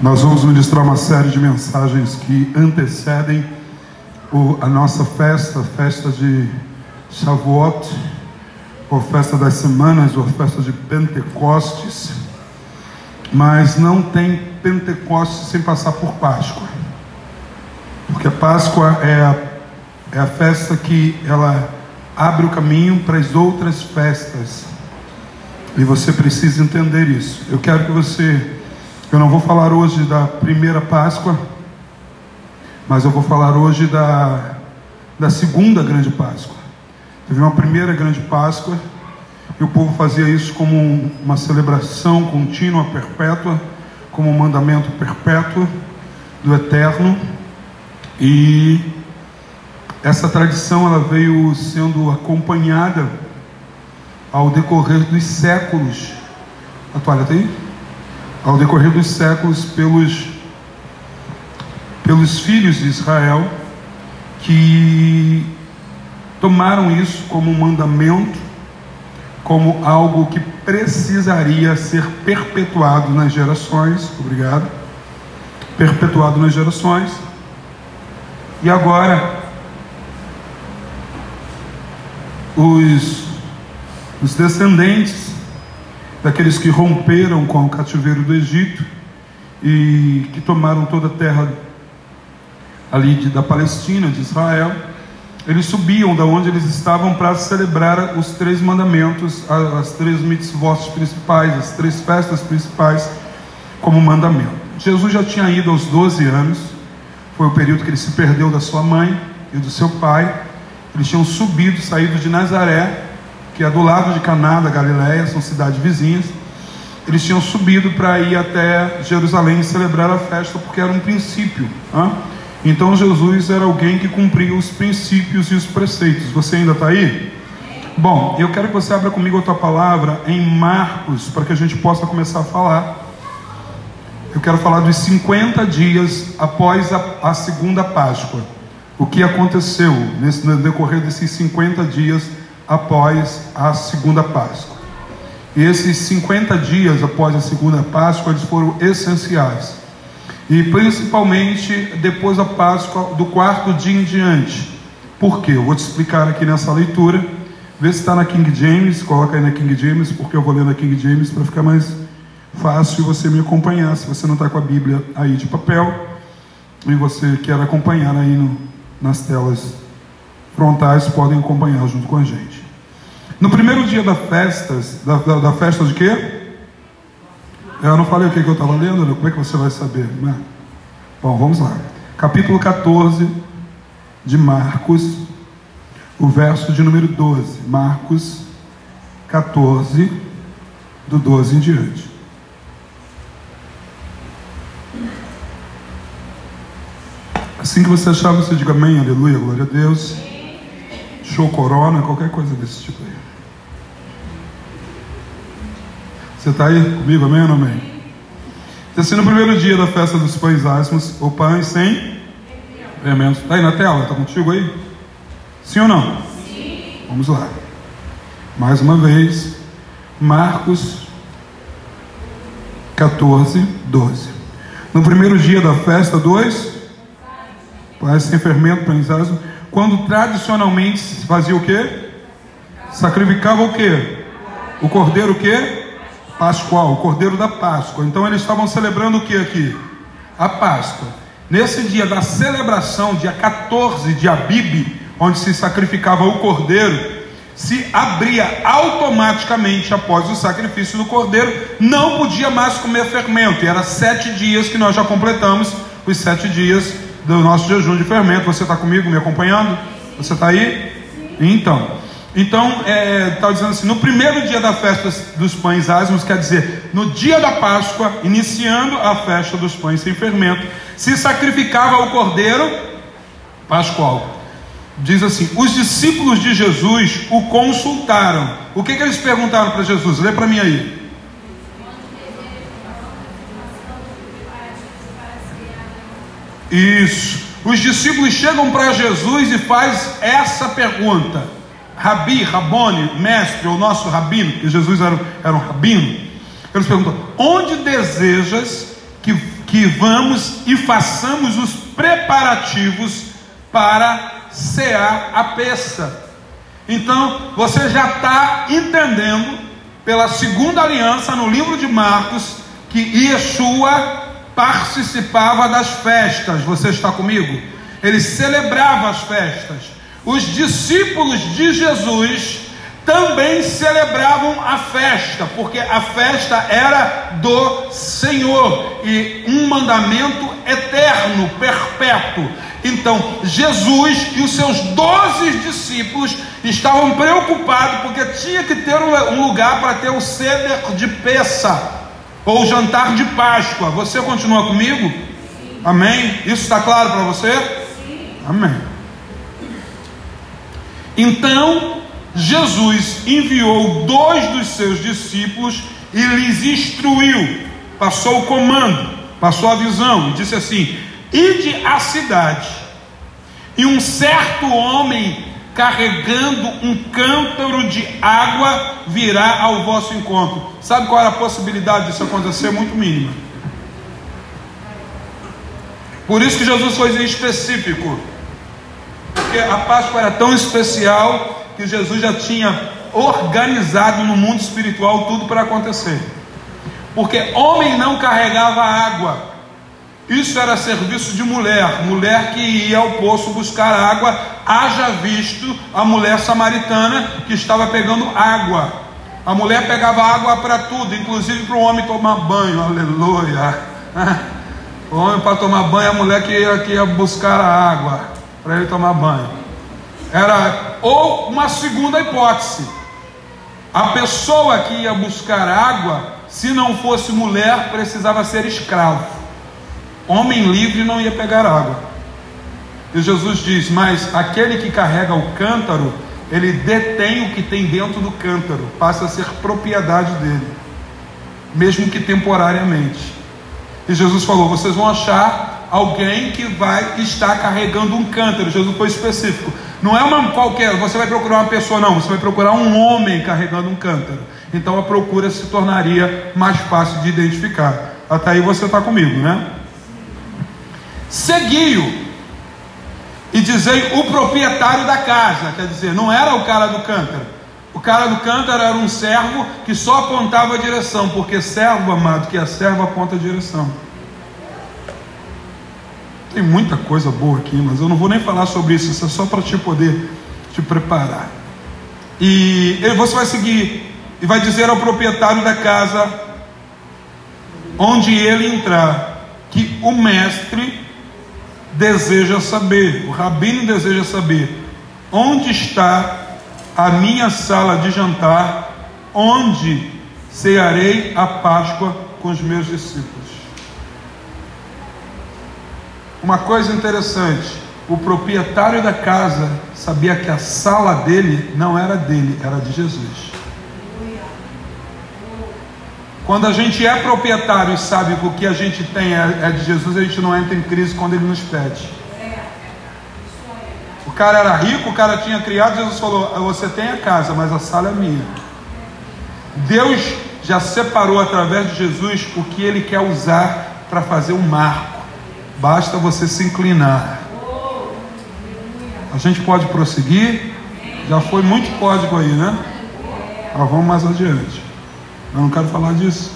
Nós vamos ministrar uma série de mensagens que antecedem o, a nossa festa, festa de Shavuot, ou festa das semanas, ou festa de Pentecostes. Mas não tem Pentecostes sem passar por Páscoa. Porque a Páscoa é a, é a festa que ela abre o caminho para as outras festas. E você precisa entender isso. Eu quero que você eu não vou falar hoje da primeira Páscoa, mas eu vou falar hoje da, da segunda grande Páscoa. Teve uma primeira grande Páscoa, e o povo fazia isso como uma celebração contínua, perpétua, como um mandamento perpétuo do Eterno. E essa tradição ela veio sendo acompanhada ao decorrer dos séculos. A toalha está aí? Ao decorrer dos séculos pelos, pelos filhos de Israel que tomaram isso como um mandamento, como algo que precisaria ser perpetuado nas gerações. Obrigado. Perpetuado nas gerações. E agora, os, os descendentes daqueles que romperam com o cativeiro do Egito e que tomaram toda a terra ali de, da Palestina, de Israel, eles subiam da onde eles estavam para celebrar os três mandamentos, as, três mitzvot principais, as três festas principais, como mandamento. Jesus já tinha ido aos 12 anos, foi o período que ele se perdeu da sua mãe e do seu pai. Eles tinham subido, saído de Nazaré, que é do lado de Caná da Galiléia, são cidades vizinhas. Eles tinham subido para ir até Jerusalém celebrar a festa, porque era um princípio. Então Jesus era alguém que cumpria os princípios e os preceitos. Você ainda está aí? Bom, eu quero que você abra comigo a tua palavra em Marcos, para que a gente possa começar a falar. Eu quero falar dos 50 dias após a, a segunda Páscoa. O que aconteceu nesse, no decorrer desses 50 dias após a segunda Páscoa. E esses 50 dias após a segunda Páscoa, eles foram essenciais. E principalmente depois da Páscoa, do quarto dia em diante. Por quê? Eu vou te explicar aqui nessa leitura. Vê se está na King James, coloca aí na King James, porque eu vou ler na King James para ficar mais fácil você me acompanhar. Se você não está com a Bíblia aí de papel e você quer acompanhar aí no, nas telas frontais, podem acompanhar junto com a gente. No primeiro dia da festas, da, da, da festa de quê? Eu não falei o que, que eu estava lendo, né? como é que você vai saber? Né? Bom, vamos lá. Capítulo 14 de Marcos, o verso de número 12. Marcos 14, do 12 em diante. Assim que você achar, você diga amém, aleluia, glória a Deus. Show corona, qualquer coisa desse tipo aí. Você está aí comigo, amém ou não amém? Então, assim, no primeiro dia da festa dos pães ásmos, ou pães sem fermentos. Está aí na tela? Está contigo aí? Sim ou não? Sim. Vamos lá. Mais uma vez, Marcos 14, 12. No primeiro dia da festa dos pães sem fermento, pães ásmos, quando tradicionalmente se fazia o quê? Sacrificava o quê? O cordeiro o quê? pascual, o cordeiro da Páscoa. Então eles estavam celebrando o que aqui? A Páscoa. Nesse dia da celebração, dia 14 de Abib, onde se sacrificava o cordeiro, se abria automaticamente após o sacrifício do cordeiro, não podia mais comer fermento. E era sete dias que nós já completamos os sete dias do nosso jejum de fermento. Você está comigo, me acompanhando? Você está aí? Então, então, está é, tá dizendo assim: no primeiro dia da festa dos pães ázimos, quer dizer, no dia da Páscoa, iniciando a festa dos pães sem fermento, se sacrificava o cordeiro pascual. Diz assim: os discípulos de Jesus o consultaram. O que, que eles perguntaram para Jesus? Lê para mim aí. Isso. Os discípulos chegam para Jesus e faz essa pergunta. Rabi, Rabone, mestre, ou nosso rabino, que Jesus era, era um rabino, eles perguntam: onde desejas que que vamos e façamos os preparativos para cear a peça. Então, você já está entendendo, pela segunda aliança no livro de Marcos, que Yeshua participava das festas. Você está comigo? Ele celebrava as festas. Os discípulos de Jesus também celebravam a festa, porque a festa era do Senhor e um mandamento eterno, perpétuo. Então, Jesus e os seus doze discípulos estavam preocupados porque tinha que ter um lugar para ter o ceder de peça ou jantar de Páscoa. Você continua comigo? Sim. Amém? Isso está claro para você? Sim. Amém. Então, Jesus enviou dois dos seus discípulos e lhes instruiu, passou o comando, passou a visão, e disse assim: Ide à cidade, e um certo homem carregando um cântaro de água virá ao vosso encontro. Sabe qual era a possibilidade disso acontecer? Muito mínima. Por isso que Jesus foi específico, porque a Páscoa era tão especial que Jesus já tinha organizado no mundo espiritual tudo para acontecer. Porque homem não carregava água. Isso era serviço de mulher, mulher que ia ao poço buscar água, haja visto a mulher samaritana que estava pegando água. A mulher pegava água para tudo, inclusive para o homem tomar banho, aleluia. O homem para tomar banho, a mulher que ia, que ia buscar a água para ele tomar banho. Era ou uma segunda hipótese. A pessoa que ia buscar água, se não fosse mulher, precisava ser escravo. Homem livre não ia pegar água. E Jesus diz: Mas aquele que carrega o cântaro, ele detém o que tem dentro do cântaro, passa a ser propriedade dele, mesmo que temporariamente. E Jesus falou: Vocês vão achar alguém que vai estar carregando um cântaro. Jesus foi específico. Não é uma qualquer, você vai procurar uma pessoa, não, você vai procurar um homem carregando um cântaro. Então a procura se tornaria mais fácil de identificar. Até aí você está comigo, né? Segui-o e dizei o proprietário da casa, quer dizer, não era o cara do cântaro. O cara do cântaro era um servo que só apontava a direção, porque servo, amado, que é servo aponta a direção. Tem muita coisa boa aqui, mas eu não vou nem falar sobre isso, isso é só para te poder te preparar. E você vai seguir e vai dizer ao proprietário da casa onde ele entrar que o mestre deseja saber, o rabino deseja saber onde está a minha sala de jantar, onde cearei a Páscoa com os meus discípulos. Uma coisa interessante: o proprietário da casa sabia que a sala dele não era dele, era de Jesus. Quando a gente é proprietário e sabe que o que a gente tem é, é de Jesus, a gente não entra em crise quando ele nos pede. O cara era rico, o cara tinha criado, Jesus falou: Você tem a casa, mas a sala é minha. Deus já separou através de Jesus o que ele quer usar para fazer um marco. Basta você se inclinar. A gente pode prosseguir? Já foi muito código aí, né? Ah, vamos mais adiante. Eu não quero falar disso.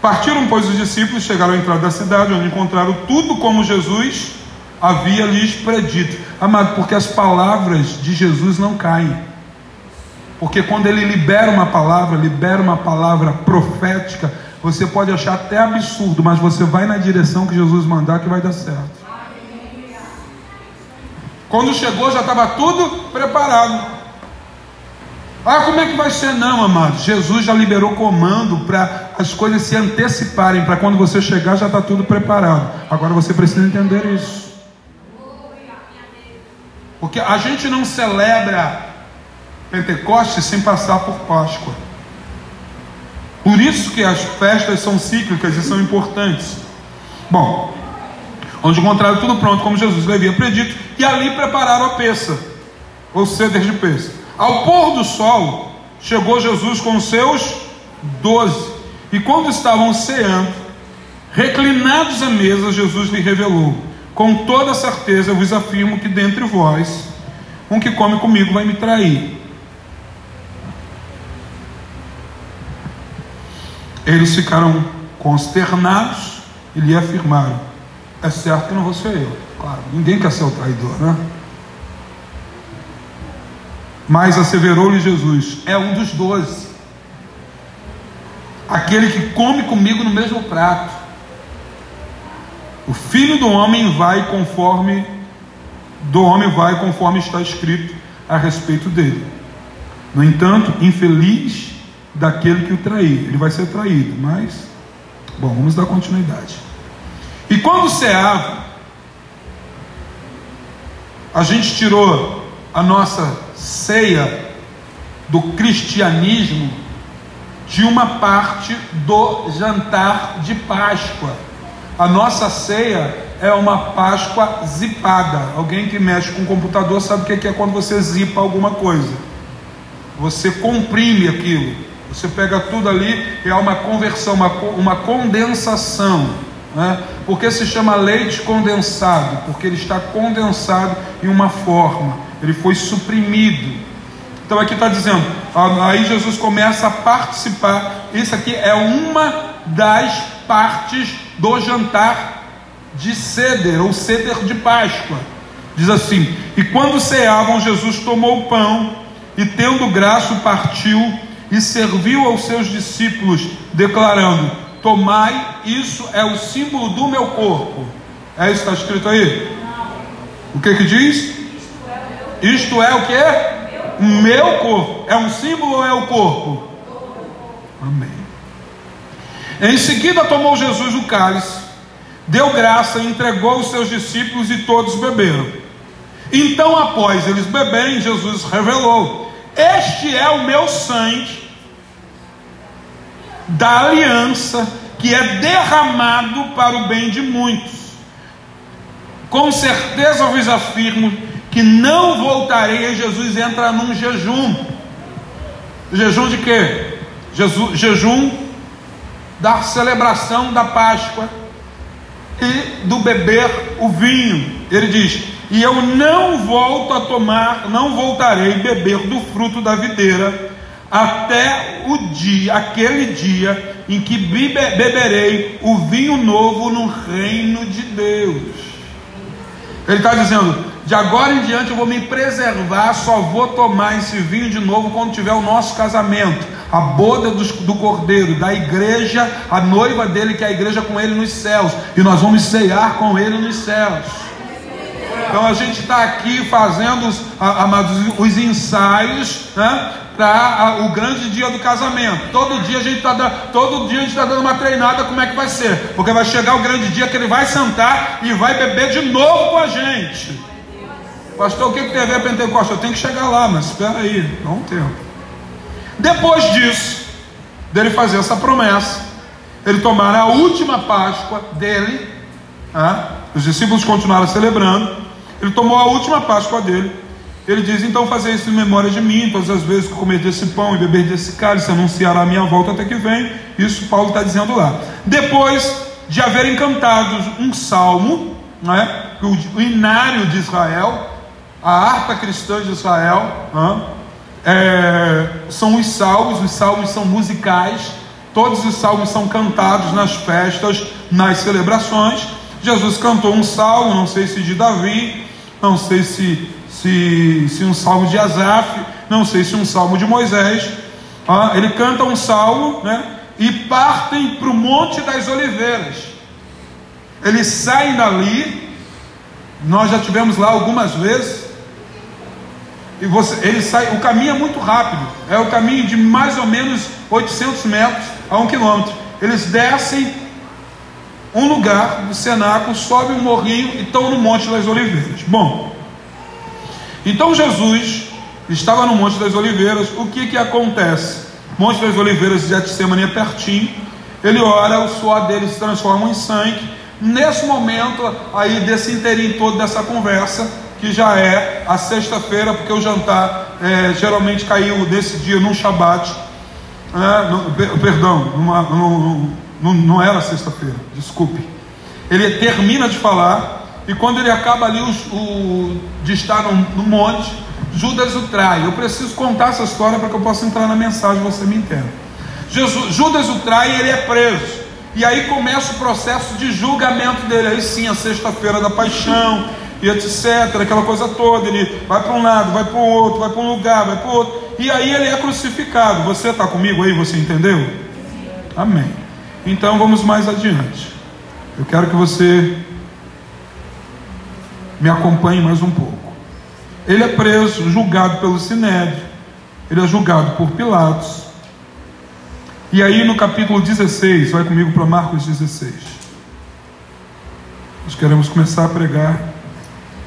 Partiram, pois, os discípulos, chegaram à entrada da cidade, onde encontraram tudo como Jesus havia lhes predito. Amado, porque as palavras de Jesus não caem. Porque quando ele libera uma palavra, libera uma palavra profética, você pode achar até absurdo, mas você vai na direção que Jesus mandar que vai dar certo. Quando chegou já estava tudo preparado. Ah, como é que vai ser? Não, amado. Jesus já liberou comando para as coisas se anteciparem, para quando você chegar já está tudo preparado. Agora você precisa entender isso. Porque a gente não celebra Pentecostes sem passar por Páscoa. Por isso que as festas são cíclicas e são importantes. Bom, onde encontraram tudo pronto, como Jesus havia predito, e ali prepararam a peça, ou ceder de peça. Ao pôr do sol, chegou Jesus com os seus doze, e quando estavam ceando, Reclinados à mesa, Jesus lhe revelou: Com toda certeza eu vos afirmo que dentre vós, um que come comigo vai me trair. Eles ficaram consternados e lhe afirmaram: É certo que não vou ser eu. Claro, ninguém quer ser o traidor, né? Mas asseverou-lhe Jesus: É um dos doze, aquele que come comigo no mesmo prato. O filho do homem vai conforme do homem vai conforme está escrito a respeito dele. No entanto, infeliz daquele que o trair, ele vai ser traído, mas bom, vamos dar continuidade. E quando ceava, a gente tirou a nossa ceia do cristianismo de uma parte do jantar de Páscoa. A nossa ceia é uma Páscoa zipada. Alguém que mexe com o computador sabe o que é quando você zipa alguma coisa. Você comprime aquilo. Você pega tudo ali e há uma conversão, uma, uma condensação. Né? Por que se chama leite condensado? Porque ele está condensado em uma forma, ele foi suprimido. Então aqui está dizendo, aí Jesus começa a participar. Isso aqui é uma das partes do jantar de ceder, ou ceder de Páscoa. Diz assim: E quando ceavam, Jesus tomou o pão e, tendo graça, partiu e serviu aos seus discípulos, declarando: Tomai, isso é o símbolo do meu corpo. É isso que está escrito aí? O que que diz? Isto é o que? Meu corpo. É um símbolo ou é o corpo? Amém. Em seguida tomou Jesus o cálice, deu graça, entregou aos seus discípulos e todos beberam. Então, após eles beberem, Jesus revelou: Este é o meu sangue da aliança que é derramado para o bem de muitos. Com certeza vos afirmo que não voltarei Jesus entra num jejum. Jejum de quê? Jesus, jejum da celebração da Páscoa e do beber o vinho. Ele diz: "E eu não volto a tomar, não voltarei a beber do fruto da videira até o dia, aquele dia em que beberei o vinho novo no reino de Deus. Ele está dizendo: de agora em diante eu vou me preservar, só vou tomar esse vinho de novo quando tiver o nosso casamento, a boda do, cordeiro, da igreja, a noiva dele, que é a igreja com ele nos céus, e nós vamos cear com ele nos céus. Então a gente está aqui fazendo os, os ensaios, né? para o grande dia do casamento. Todo dia a gente está todo dia a gente está dando uma treinada como é que vai ser, porque vai chegar o grande dia que ele vai sentar e vai beber de novo com a gente. Pastor, o que, que tem a ver Pentecostes? Eu tenho que chegar lá, mas espera aí, dá um tempo. Depois disso, dele fazer essa promessa, ele tomar a última Páscoa dele, ah, os discípulos continuaram celebrando, ele tomou a última Páscoa dele, ele diz: Então, fazer isso em memória de mim, todas as vezes que comer desse pão e beber desse cálice, anunciará a minha volta até que vem. Isso Paulo está dizendo lá. Depois de haverem cantado um salmo, né, o, inário de Israel, a harpa cristã de Israel, é, são os salmos, os salmos são musicais, todos os salmos são cantados nas festas, nas celebrações. Jesus cantou um salmo, não sei se de Davi, não sei se se, se um salmo de Asaf, não sei se um salmo de Moisés. Ah, ele canta um salmo né, e partem para o Monte das Oliveiras. Eles saem dali, nós já tivemos lá algumas vezes. E você, ele sai, o caminho é muito rápido, é o caminho de mais ou menos 800 metros a um quilômetro. Eles descem um lugar do cenáculo, sobem um morrinho e estão no Monte das Oliveiras. Bom, então Jesus estava no Monte das Oliveiras. O que que acontece? Monte das Oliveiras de Getsemane é pertinho. Ele ora, o suor dele se transforma em sangue. Nesse momento, aí desse inteirinho todo dessa conversa, que já é a sexta-feira, porque o jantar é, geralmente caiu nesse dia num shabat, né, no, perdão, numa, num, não, era sexta-feira, desculpe. Ele termina de falar, e quando ele acaba ali o, de estar no, no monte, Judas o trai. Eu preciso contar essa história para que eu possa entrar na mensagem você me entenda. Jesus, Judas o trai e ele é preso. E aí começa o processo de julgamento dele. Aí sim, a sexta-feira da paixão, e etc. Aquela coisa toda. Ele vai para um lado, vai para o outro, vai para um lugar, vai para o outro. E aí ele é crucificado. Você está comigo aí? Você entendeu? Amém. Então vamos mais adiante. Eu quero que você me acompanhe mais um pouco. Ele é preso, julgado pelo Sinédrio, ele é julgado por Pilatos. E aí no capítulo 16, vai comigo para Marcos 16. Nós queremos começar a pregar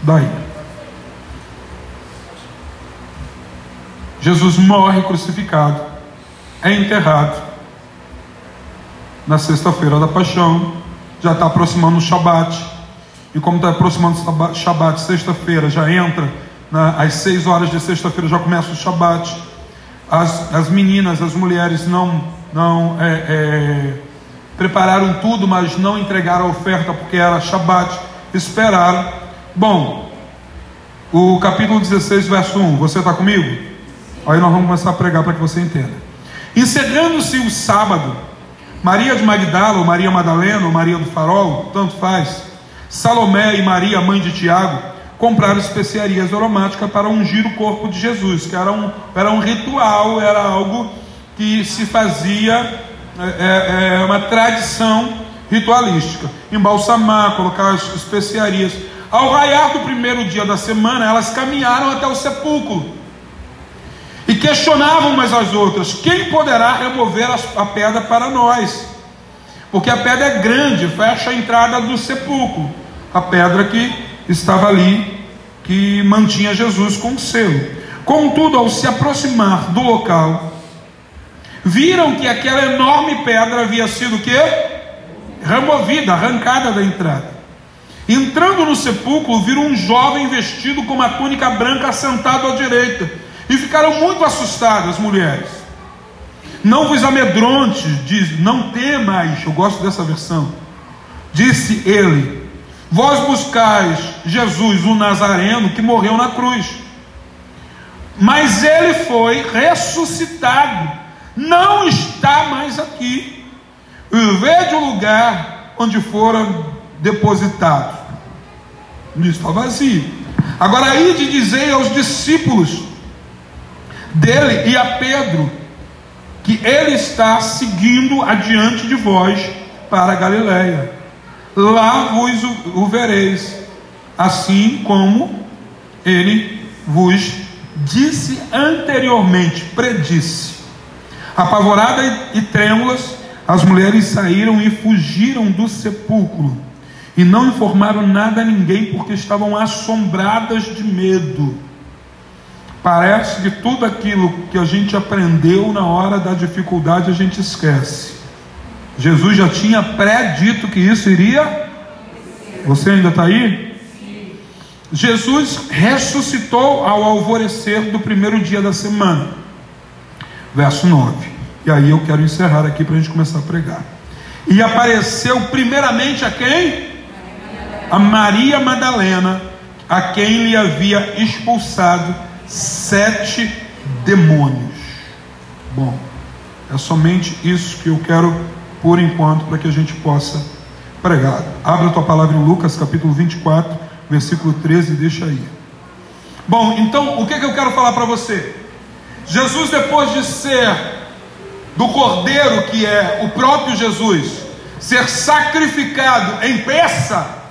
daí. Jesus morre crucificado, é enterrado na sexta-feira da paixão, já está aproximando o Shabat, e como está aproximando o Shabat, sexta-feira já entra na, às seis horas de sexta-feira já começa o Shabat. As, as meninas, as mulheres não, não é, é, prepararam tudo, mas não entregaram a oferta porque era Shabat. Esperaram. Bom, o capítulo 16, verso 1. Você está comigo? Aí nós vamos começar a pregar para que você entenda. Encerrando-se o sábado, Maria de Magdala, ou Maria Madalena, ou Maria do Farol, tanto faz, Salomé e Maria, mãe de Tiago, compraram especiarias aromáticas para ungir o corpo de Jesus, que era um, era um ritual, era algo que se fazia, é, é, é uma tradição ritualística. Embalsamar, colocar as especiarias. Ao raiar do primeiro dia da semana, elas caminharam até o sepulcro e questionavam umas às outras: quem poderá remover a pedra para nós? Porque a pedra é grande, fecha a entrada do sepulcro. A pedra que estava ali que mantinha Jesus com selo. Contudo, ao se aproximar do local, viram que aquela enorme pedra havia sido que removida, arrancada da entrada. Entrando no sepulcro, viram um jovem vestido com uma túnica branca sentado à direita, e ficaram muito assustadas as mulheres. Não vos amedronte, diz, não temais, eu gosto dessa versão. Disse ele: Vós buscais Jesus, o Nazareno, que morreu na cruz. Mas ele foi ressuscitado, não está mais aqui. Vede o lugar onde foram depositados. Não está vazio. Agora aí de dizer aos discípulos dele e a Pedro que ele está seguindo adiante de vós para Galiléia lá vos o, vereis, assim como ele vos disse anteriormente, predisse. Apavorada e trêmulas, as mulheres saíram e fugiram do sepulcro, e não informaram nada a ninguém, porque estavam assombradas de medo. Parece que tudo aquilo que a gente aprendeu na hora da dificuldade a gente esquece. Jesus já tinha pré-dito que isso iria. Você ainda está aí? Jesus ressuscitou ao alvorecer do primeiro dia da semana. Verso 9. E aí eu quero encerrar aqui para a gente começar a pregar. E apareceu primeiramente a quem? A Maria Madalena, a quem lhe havia expulsado sete demônios. Bom, é somente isso que eu quero por enquanto, para que a gente possa pregar. Abra a tua palavra em Lucas, capítulo 24, versículo 13, deixa aí. Bom, então, o que, que eu quero falar para você? Jesus, depois de ser do cordeiro que é o próprio Jesus, ser sacrificado em peça,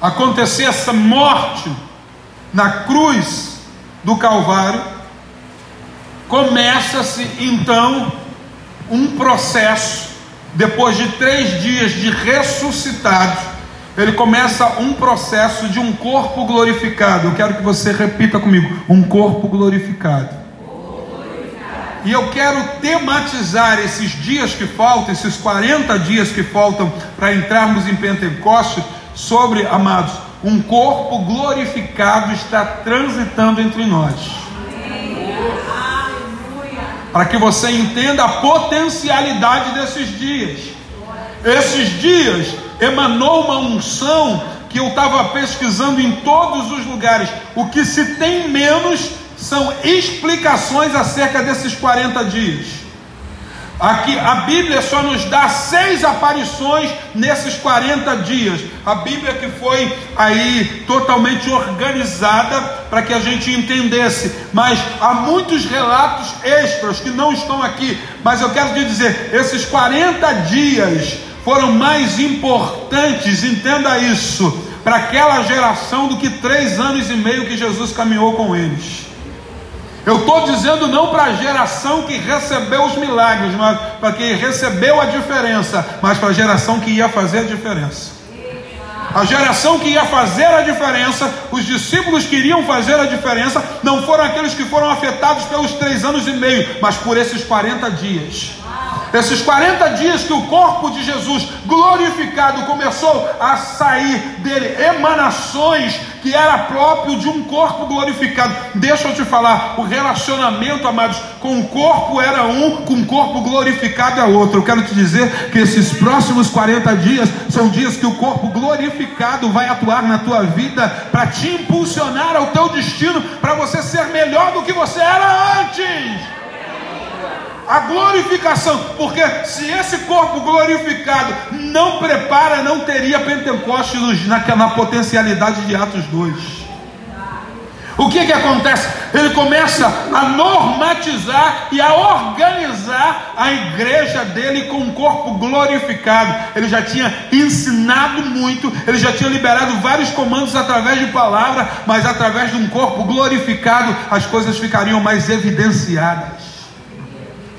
acontecer essa morte na cruz do Calvário, começa-se então um processo, depois de três dias de ressuscitado, ele começa um processo de um corpo glorificado. Eu quero que você repita comigo: um corpo glorificado. E eu quero tematizar esses dias que faltam, esses 40 dias que faltam para entrarmos em Pentecostes, sobre, amados, um corpo glorificado está transitando entre nós. para que você entenda a potencialidade desses dias. Esses dias emanou uma unção que eu estava pesquisando em todos os lugares. O que se tem menos são explicações acerca desses 40 dias. Aqui a Bíblia só nos dá seis aparições nesses 40 dias. A Bíblia que foi aí totalmente organizada para que a gente entendesse. Mas há muitos relatos extras que não estão aqui. Mas eu quero te dizer, esses 40 dias foram mais importantes, entenda isso, para aquela geração do que três anos e meio que Jesus caminhou com eles. Eu estou dizendo não para a geração que recebeu os milagres, mas para quem recebeu a diferença, mas para a geração que ia fazer a diferença. A geração que ia fazer a diferença, os discípulos que iriam fazer a diferença, não foram aqueles que foram afetados pelos três anos e meio, mas por esses 40 dias. Esses 40 dias que o corpo de Jesus glorificado começou a sair dele, emanações que era próprio de um corpo glorificado. Deixa eu te falar, o relacionamento, amados, com o corpo era um, com o corpo glorificado é outro. Eu quero te dizer que esses próximos 40 dias são dias que o corpo glorificado vai atuar na tua vida para te impulsionar ao teu destino, para você ser melhor do que você era antes a glorificação, porque se esse corpo glorificado não prepara, não teria Pentecostes na, na potencialidade de Atos 2. O que, que acontece? Ele começa a normatizar e a organizar a igreja dele com um corpo glorificado. Ele já tinha ensinado muito, ele já tinha liberado vários comandos através de palavra, mas através de um corpo glorificado as coisas ficariam mais evidenciadas.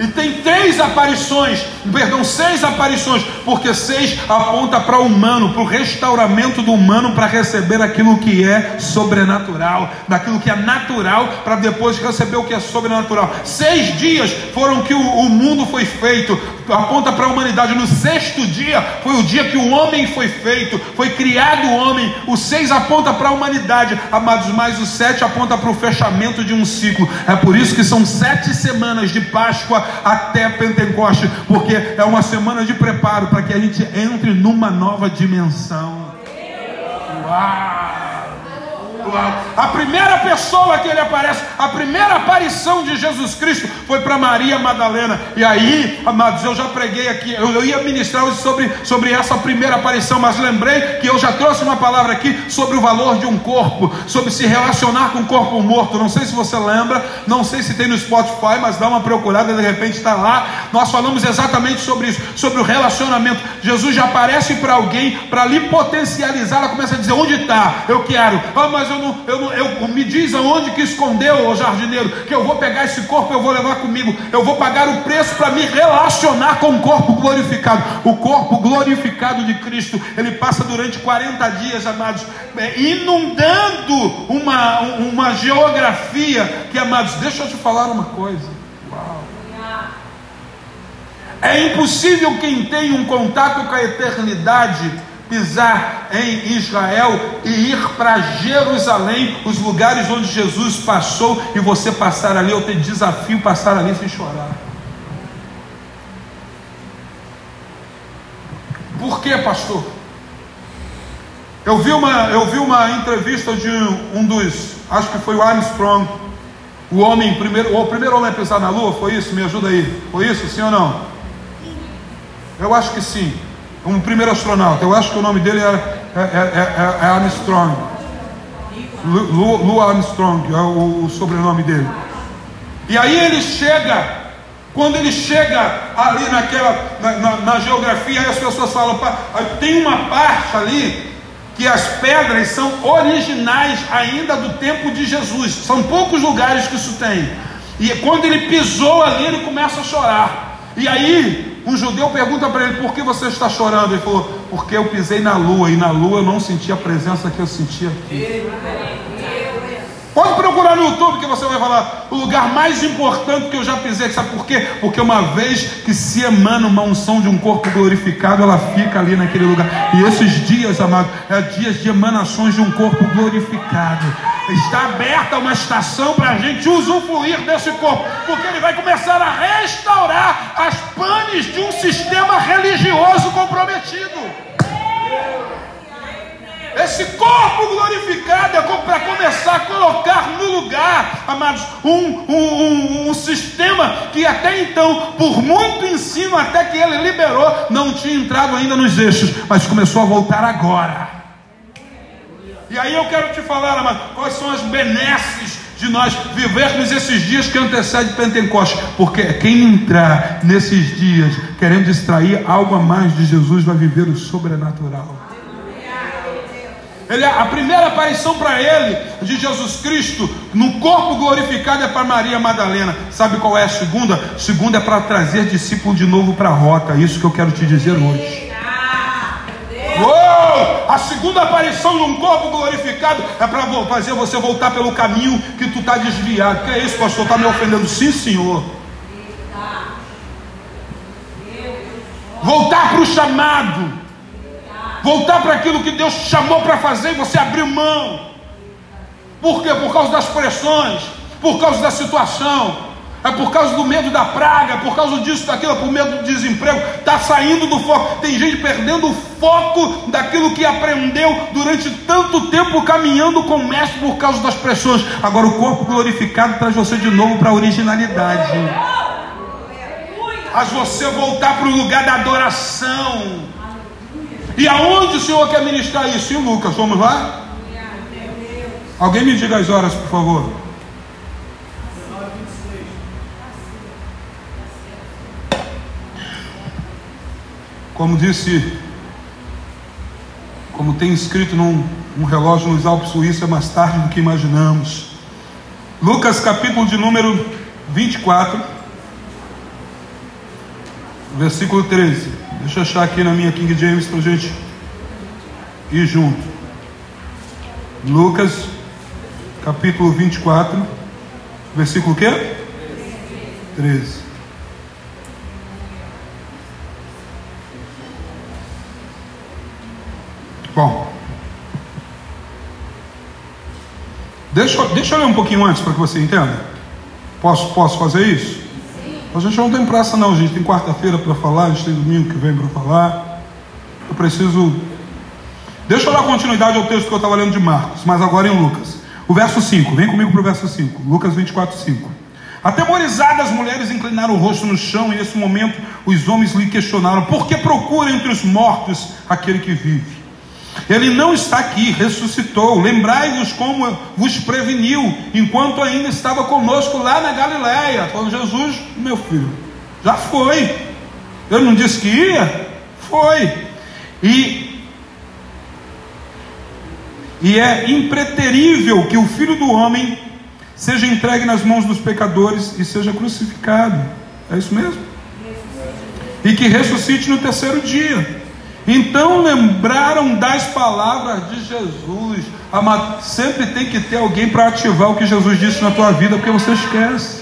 E tem três aparições, perdão, seis aparições, porque seis aponta para o humano, para o restauramento do humano, para receber aquilo que é sobrenatural, daquilo que é natural, para depois receber o que é sobrenatural. Seis dias foram que o, o mundo foi feito, aponta para a humanidade. No sexto dia foi o dia que o homem foi feito, foi criado o homem. O seis aponta para a humanidade, amados, mais o sete aponta para o fechamento de um ciclo. É por isso que são sete semanas de Páscoa até Pentecoste, porque é uma semana de preparo para que a gente entre numa nova dimensão. Uau! A primeira pessoa que ele aparece, a primeira aparição de Jesus Cristo foi para Maria Madalena. E aí, amados, eu já preguei aqui, eu ia ministrar hoje sobre, sobre essa primeira aparição, mas lembrei que eu já trouxe uma palavra aqui sobre o valor de um corpo, sobre se relacionar com um corpo morto. Não sei se você lembra, não sei se tem no Spotify, mas dá uma procurada, de repente está lá. Nós falamos exatamente sobre isso, sobre o relacionamento. Jesus já aparece para alguém, para lhe potencializar, ela começa a dizer: onde está? Eu quero. Ah, mas eu não, eu não, eu, me diz aonde que escondeu, o jardineiro, que eu vou pegar esse corpo, eu vou levar comigo, eu vou pagar o preço para me relacionar com o corpo glorificado. O corpo glorificado de Cristo, ele passa durante 40 dias, amados, é, inundando uma, uma geografia que, amados, deixa eu te falar uma coisa. É impossível quem tem um contato com a eternidade pisar em Israel e ir para Jerusalém, os lugares onde Jesus passou, e você passar ali, eu te desafio passar ali sem chorar. Por que, pastor? Eu vi uma, eu vi uma entrevista de um dos, acho que foi o Armstrong, o homem primeiro, o primeiro homem a pisar na lua, foi isso? Me ajuda aí. Foi isso, sim ou não? Eu acho que sim um primeiro astronauta. Eu acho que o nome dele é, é, é, é Armstrong. Lu, Lu, Armstrong é o, o, sobrenome dele. E aí ele chega, quando ele chega ali naquela, na, na, na geografia, as pessoas falam, tem uma parte ali que as pedras são originais ainda do tempo de Jesus. São poucos lugares que isso tem. E quando ele pisou ali, ele começa a chorar. E aí um judeu pergunta para ele: por que você está chorando? Ele falou: porque eu pisei na lua e na lua eu não senti a presença que eu sentia aqui. Pode procurar no YouTube que você vai falar o lugar mais importante que eu já pisei. Sabe por quê? Porque uma vez que se emana uma unção de um corpo glorificado, ela fica ali naquele lugar. E esses dias, amado, é dias de emanações de um corpo glorificado. Está aberta uma estação para a gente usufruir desse corpo, porque ele vai começar a restaurar as panes de um sistema religioso comprometido. Esse corpo glorificado é para começar a colocar no lugar, amados, um, um, um, sistema que até então, por muito ensino, até que ele liberou, não tinha entrado ainda nos eixos, mas começou a voltar agora. E aí eu quero te falar, amado, quais são as benesses de nós vivermos esses dias que antecedem Pentecostes, porque quem entrar nesses dias querendo extrair algo a mais de Jesus vai viver o sobrenatural. Ele, a primeira aparição para ele de Jesus Cristo no corpo glorificado é para Maria Madalena. Sabe qual é a segunda? A segunda é para trazer discípulo de novo para a rota. Isso que eu quero te dizer hoje. A segunda aparição num corpo glorificado é para fazer você voltar pelo caminho que tu está desviado. Que é isso, pastor? Está me ofendendo? Sim, senhor. Voltar para o chamado voltar para aquilo que Deus te chamou para fazer e você abriu mão. Por quê? Por causa das pressões, por causa da situação, é por causa do medo da praga, por causa disso, daquilo, por medo do desemprego, está saindo do foco. Tem gente perdendo o foco daquilo que aprendeu durante tanto tempo caminhando com o mestre por causa das pressões. Agora o corpo glorificado traz você de novo para a originalidade. Faz você voltar para o lugar da adoração e aonde o Senhor quer ministrar isso? Em Lucas, vamos lá? Alguém me diga as horas, por favor. Como disse, como tem escrito num, num relógio nos Alpes Suíços, é mais tarde do que imaginamos. Lucas capítulo de número 24, versículo 13. Deixa eu achar aqui na minha King James para gente ir junto. Lucas, capítulo 24, versículo quê? 13. Bom, deixa, deixa eu ler um pouquinho antes para que você entenda. Posso, posso fazer isso? A gente não tem pressa não, gente tem quarta-feira para falar, a gente tem domingo que vem para falar. Eu preciso. Deixa eu dar continuidade ao texto que eu estava lendo de Marcos, mas agora em Lucas. O verso 5, vem comigo para o verso 5. Lucas 24, 5. Atemorizadas, as mulheres inclinaram o rosto no chão, e nesse momento os homens lhe questionaram: Por que procura entre os mortos aquele que vive? Ele não está aqui, ressuscitou. Lembrai-vos como vos preveniu, enquanto ainda estava conosco lá na Galiléia. Falando, Jesus, meu filho, já foi. Ele não disse que ia? Foi. E, e é impreterível que o filho do homem seja entregue nas mãos dos pecadores e seja crucificado. É isso mesmo? E que ressuscite no terceiro dia. Então lembraram das palavras de Jesus. Sempre tem que ter alguém para ativar o que Jesus disse na tua vida, porque você esquece.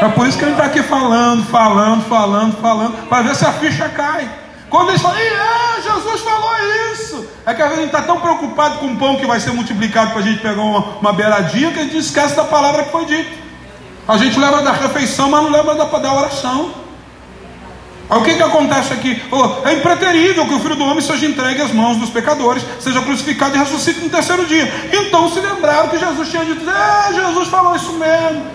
É por isso que ele está aqui falando, falando, falando, falando, para ver se a ficha cai. Quando eles falam, é, Jesus falou isso. É que a gente está tão preocupado com o pão que vai ser multiplicado para a gente pegar uma, uma beiradinha que a gente esquece da palavra que foi dita. A gente leva da refeição, mas não leva da, da oração. O que, que acontece aqui? Oh, é impreterível que o filho do homem seja entregue às mãos dos pecadores, seja crucificado e ressuscite no terceiro dia. Então se lembraram que Jesus tinha dito: É, Jesus falou isso mesmo.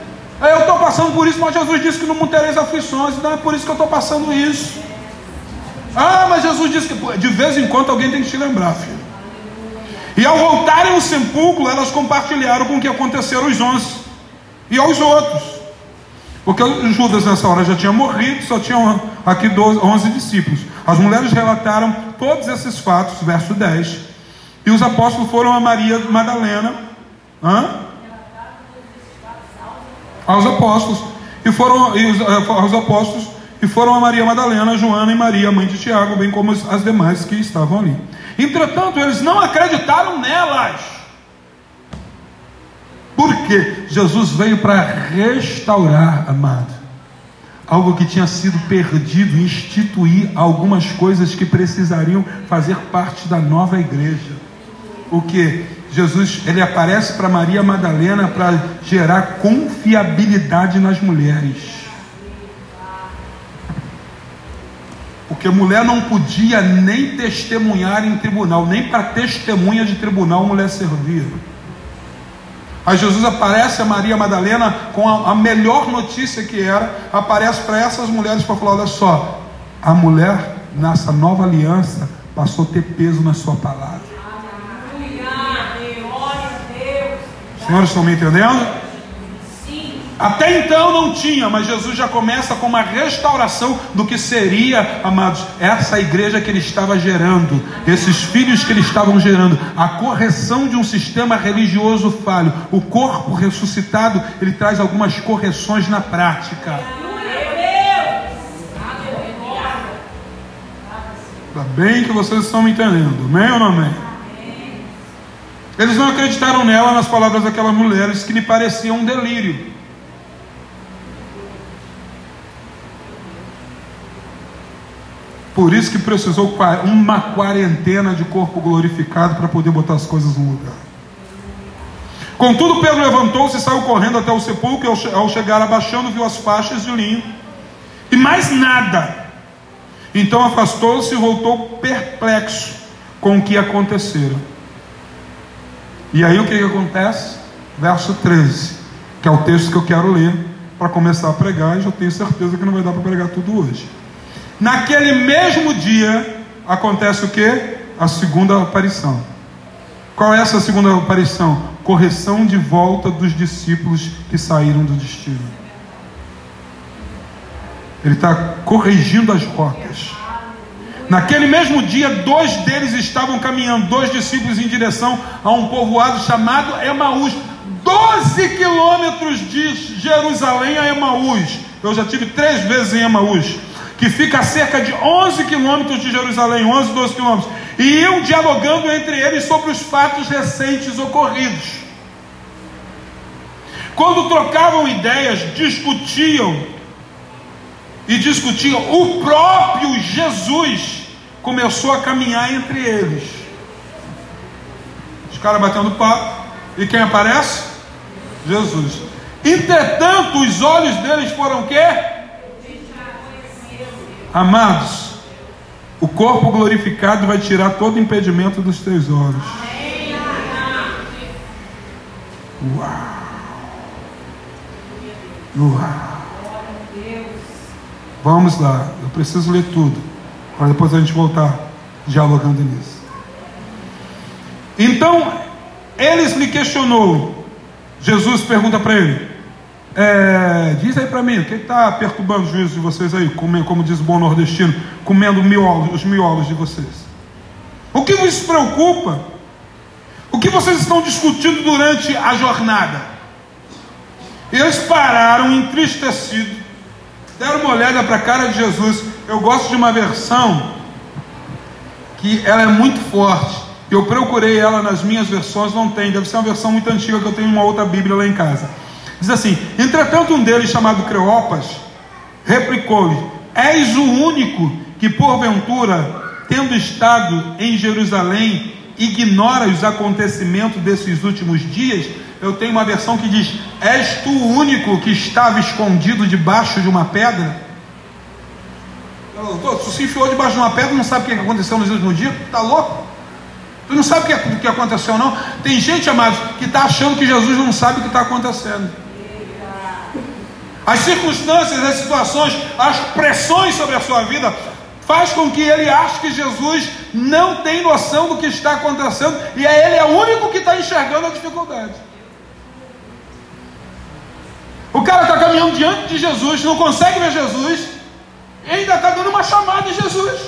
É, eu estou passando por isso, mas Jesus disse que não tereis aflições, então é por isso que eu estou passando isso. Ah, mas Jesus disse que de vez em quando alguém tem que te lembrar, filho. E ao voltarem ao sepulcro, elas compartilharam com o que aconteceram aos onze e aos outros. Porque Judas nessa hora já tinha morrido, só tinham aqui 12, 11 discípulos. As mulheres relataram todos esses fatos, verso 10. E os apóstolos foram a Maria Madalena, hã? aos apóstolos, e foram e os, eh, aos apóstolos, e foram a Maria Madalena, Joana e Maria, mãe de Tiago, bem como as demais que estavam ali. Entretanto, eles não acreditaram nelas. Porque Jesus veio para restaurar, amado, algo que tinha sido perdido, instituir algumas coisas que precisariam fazer parte da nova igreja. O que? Jesus ele aparece para Maria Madalena para gerar confiabilidade nas mulheres. Porque mulher não podia nem testemunhar em tribunal, nem para testemunha de tribunal mulher servia. Aí Jesus aparece a Maria Madalena com a, a melhor notícia que era, aparece para essas mulheres para falar: olha só, a mulher nessa nova aliança passou a ter peso na sua palavra. Os senhores estão me entendendo? Até então não tinha, mas Jesus já começa com uma restauração do que seria, amados, essa igreja que ele estava gerando, esses filhos que ele estavam gerando, a correção de um sistema religioso falho. O corpo ressuscitado, ele traz algumas correções na prática. Está bem que vocês estão me entendendo, amém ou não amém? Eles não acreditaram nela nas palavras daquelas mulheres que lhe pareciam um delírio. Por isso que precisou uma quarentena de corpo glorificado para poder botar as coisas no lugar. Contudo, Pedro levantou-se e saiu correndo até o sepulcro, e ao chegar abaixando, viu as faixas de linho e mais nada. Então afastou-se e voltou perplexo com o que acontecera. E aí o que, que acontece? Verso 13, que é o texto que eu quero ler para começar a pregar, e já tenho certeza que não vai dar para pregar tudo hoje. Naquele mesmo dia acontece o que? A segunda aparição. Qual é essa segunda aparição? Correção de volta dos discípulos que saíram do destino. Ele está corrigindo as rotas. Naquele mesmo dia, dois deles estavam caminhando, dois discípulos em direção a um povoado chamado Emaús. Doze quilômetros de Jerusalém a Emaús. Eu já tive três vezes em Emaús que fica a cerca de 11 quilômetros de Jerusalém, 11, 12 quilômetros, e iam dialogando entre eles sobre os fatos recentes ocorridos. Quando trocavam ideias, discutiam e discutiam, o próprio Jesus começou a caminhar entre eles. Os caras batendo papo, e quem aparece? Jesus. Entretanto, os olhos deles foram quê? Amados, o corpo glorificado vai tirar todo impedimento dos teus olhos. Uau! Uau! Vamos lá, eu preciso ler tudo, para depois a gente voltar dialogando nisso. Então, eles lhe questionou. Jesus pergunta para ele: é, diz aí para mim, o que está perturbando o juízo de vocês aí, como, como diz o bom nordestino, comendo miolos, os miolos de vocês? O que vos preocupa? O que vocês estão discutindo durante a jornada? Eles pararam entristecidos, deram uma olhada para a cara de Jesus. Eu gosto de uma versão que ela é muito forte. Eu procurei ela nas minhas versões, não tem, deve ser uma versão muito antiga que eu tenho uma outra Bíblia lá em casa. Diz assim: Entretanto, um deles, chamado Creopas, replicou-lhe: És o único que, porventura, tendo estado em Jerusalém, ignora os acontecimentos desses últimos dias? Eu tenho uma versão que diz: És tu o único que estava escondido debaixo de uma pedra? Tu se enfiou debaixo de uma pedra, não sabe o que aconteceu nos últimos dias? Está louco? Tu não sabe o que, o que aconteceu, não? Tem gente, amados, que está achando que Jesus não sabe o que está acontecendo. As circunstâncias, as situações, as pressões sobre a sua vida faz com que ele ache que Jesus não tem noção do que está acontecendo e é ele é o único que está enxergando a dificuldade. O cara está caminhando diante de Jesus, não consegue ver Jesus, e ainda está dando uma chamada de Jesus.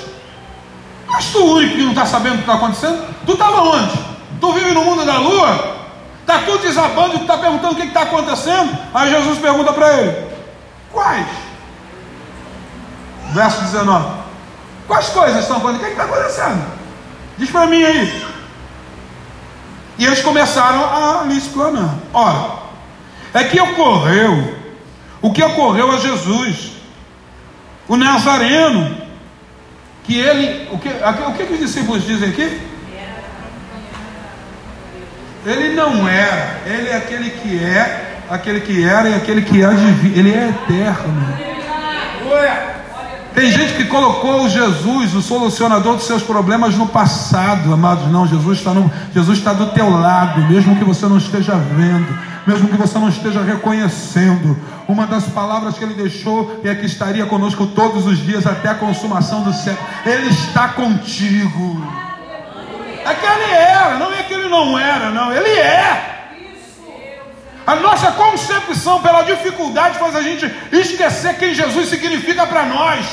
Mas tu único que não está sabendo o que está acontecendo? Tu estava onde? Tu vive no mundo da lua? Está tudo desabando tu está perguntando o que está acontecendo? Aí Jesus pergunta para ele: Quais? Verso 19: Quais coisas estão acontecendo? O que está acontecendo? Diz para mim aí. E eles começaram a lhe explanar. Ora, é que ocorreu o que ocorreu a Jesus, o Nazareno, que ele, o que, o que os discípulos dizem aqui? Ele não era, ele é aquele que é, aquele que era e aquele que há de vir. Ele é eterno. Tem gente que colocou Jesus, o solucionador dos seus problemas, no passado, amados. Não, Jesus está, no, Jesus está do teu lado, mesmo que você não esteja vendo, mesmo que você não esteja reconhecendo. Uma das palavras que ele deixou é que estaria conosco todos os dias até a consumação do céu. Ele está contigo. É que ele era, não é que ele não era, não. Ele é. A nossa concepção pela dificuldade faz a gente esquecer quem Jesus significa para nós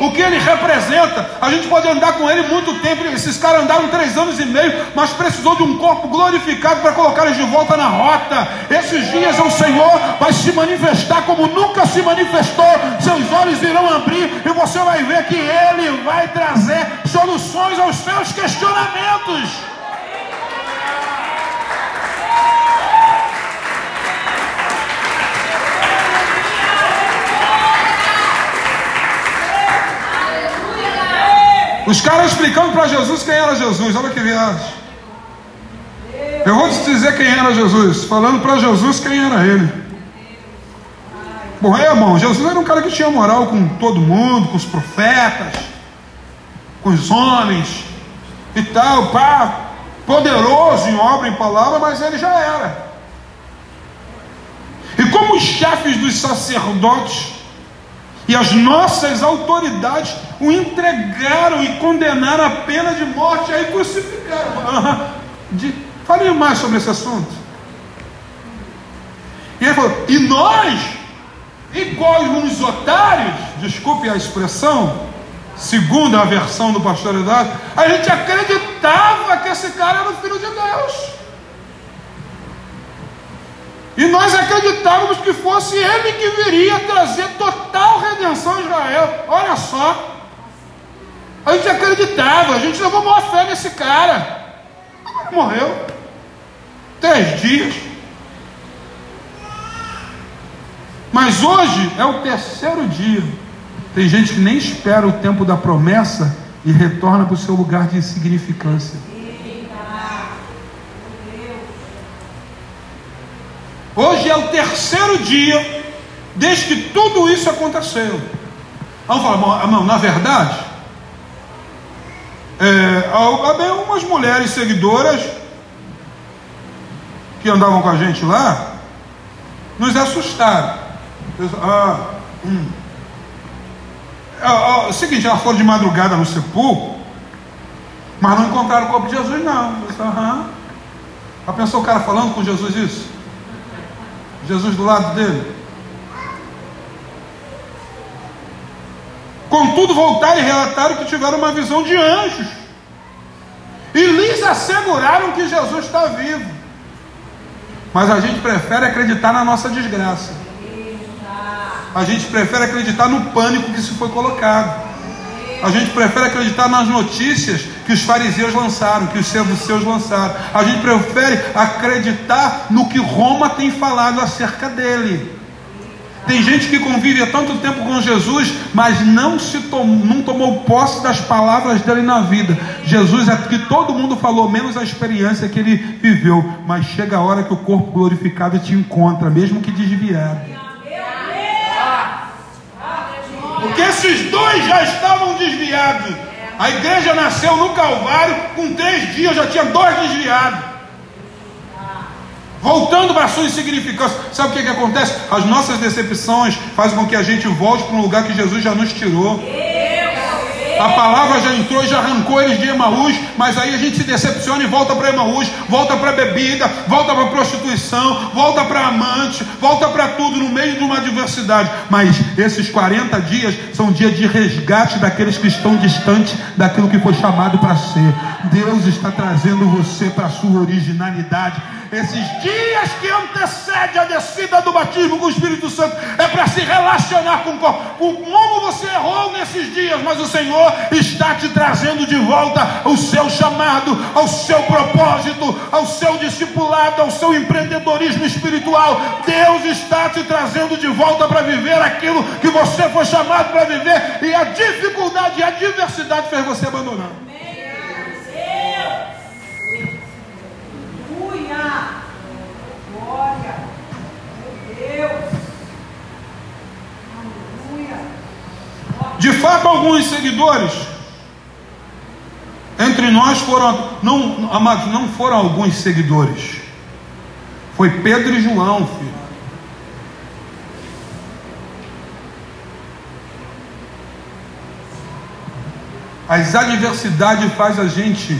o que ele representa. A gente pode andar com ele muito tempo. Esses caras andaram três anos e meio, mas precisou de um corpo glorificado para colocar eles de volta na rota. Esses dias o Senhor vai se manifestar como nunca se manifestou. Seus olhos irão abrir e você vai ver que ele vai trazer soluções aos seus questionamentos. Os caras explicando para Jesus quem era Jesus. Olha que viagem. Eu vou te dizer quem era Jesus, falando para Jesus quem era ele. Bom, é, irmão, Jesus era um cara que tinha moral com todo mundo, com os profetas, com os homens e tal, pá, poderoso em obra, em palavra, mas ele já era. E como os chefes dos sacerdotes e as nossas autoridades o entregaram e condenaram a pena de morte, aí crucificaram. De, fale mais sobre esse assunto. E ele falou: e nós, igual uns otários, desculpe a expressão, segundo a versão do pastor Eduardo, a gente acreditava que esse cara era o filho de Deus. E nós acreditávamos que fosse ele que viria trazer total redenção a Israel. Olha só. A gente acreditava, a gente levou maior fé nesse cara. Morreu. Três dias. Mas hoje é o terceiro dia. Tem gente que nem espera o tempo da promessa e retorna para o seu lugar de insignificância. Hoje é o terceiro dia desde que tudo isso aconteceu. Vamos falar, irmão, na verdade, é, havia umas mulheres seguidoras que andavam com a gente lá, nos assustaram. Ah, hum. é, é, o seguinte, elas foram de madrugada no sepulcro, mas não encontraram o corpo de Jesus, não. Disse, pensou o cara falando com Jesus isso? Jesus do lado dele. Contudo, voltaram e relataram que tiveram uma visão de anjos. E lhes asseguraram que Jesus está vivo. Mas a gente prefere acreditar na nossa desgraça. A gente prefere acreditar no pânico que se foi colocado. A gente prefere acreditar nas notícias que os fariseus lançaram, que os seus lançaram. A gente prefere acreditar no que Roma tem falado acerca dele. Tem gente que convive há tanto tempo com Jesus, mas não se tom, não tomou posse das palavras dele na vida. Jesus é que todo mundo falou, menos a experiência que ele viveu. Mas chega a hora que o corpo glorificado te encontra, mesmo que desviado. Porque esses dois já estavam desviados. A igreja nasceu no Calvário, com três dias já tinha dois desviados. Voltando para a sua insignificância. Sabe o que, que acontece? As nossas decepções fazem com que a gente volte para um lugar que Jesus já nos tirou. A palavra já entrou e já arrancou eles de Emaús, mas aí a gente se decepciona e volta para Emaús, volta para bebida, volta para prostituição, volta para amante, volta para tudo no meio de uma adversidade. Mas esses 40 dias são dias de resgate daqueles que estão distantes daquilo que foi chamado para ser. Deus está trazendo você para a sua originalidade esses dias que antecede a descida do batismo com o Espírito Santo é para se relacionar com o corpo. Como você errou nesses dias, mas o Senhor Senhor está te trazendo de volta ao seu chamado, ao seu propósito, ao seu discipulado, ao seu empreendedorismo espiritual. Deus está te trazendo de volta para viver aquilo que você foi chamado para viver e a dificuldade e a diversidade fez você abandonar. Deus! Glória! Meu Deus. De fato, alguns seguidores entre nós foram, não, amados, não foram alguns seguidores. Foi Pedro e João, filho. As adversidades faz a gente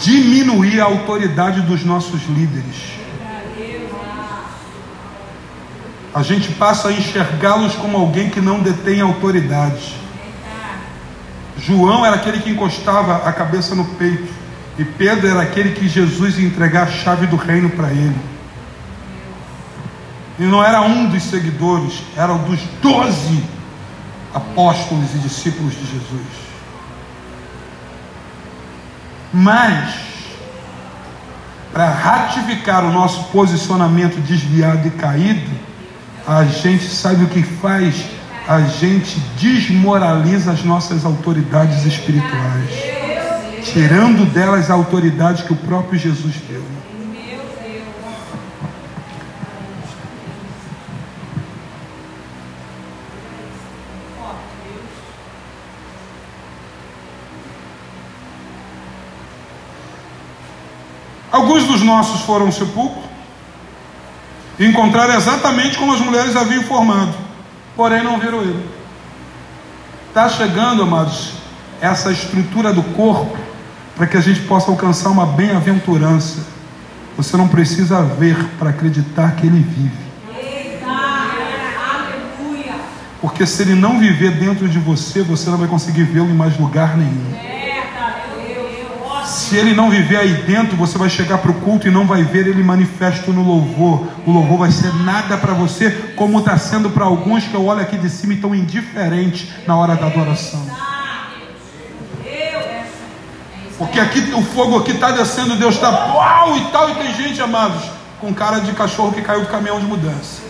diminuir a autoridade dos nossos líderes. A gente passa a enxergá-los como alguém que não detém autoridade. João era aquele que encostava a cabeça no peito, e Pedro era aquele que Jesus ia entregar a chave do reino para ele. E não era um dos seguidores, era um dos doze apóstolos e discípulos de Jesus. Mas, para ratificar o nosso posicionamento desviado e caído, a gente sabe o que faz? A gente desmoraliza as nossas autoridades espirituais, tirando delas a autoridade que o próprio Jesus deu. Alguns dos nossos foram ao sepulcro encontraram exatamente como as mulheres haviam informado, porém não viram ele. Está chegando, amados, essa estrutura do corpo para que a gente possa alcançar uma bem-aventurança. Você não precisa ver para acreditar que ele vive. Porque se ele não viver dentro de você, você não vai conseguir vê-lo em mais lugar nenhum. Se ele não viver aí dentro, você vai chegar para o culto e não vai ver ele manifesto no louvor. O louvor vai ser nada para você, como está sendo para alguns que eu olho aqui de cima e estão indiferentes na hora da adoração. Porque aqui o fogo aqui está descendo, Deus está uau e tal, e tem gente, amados, com cara de cachorro que caiu do caminhão de mudança.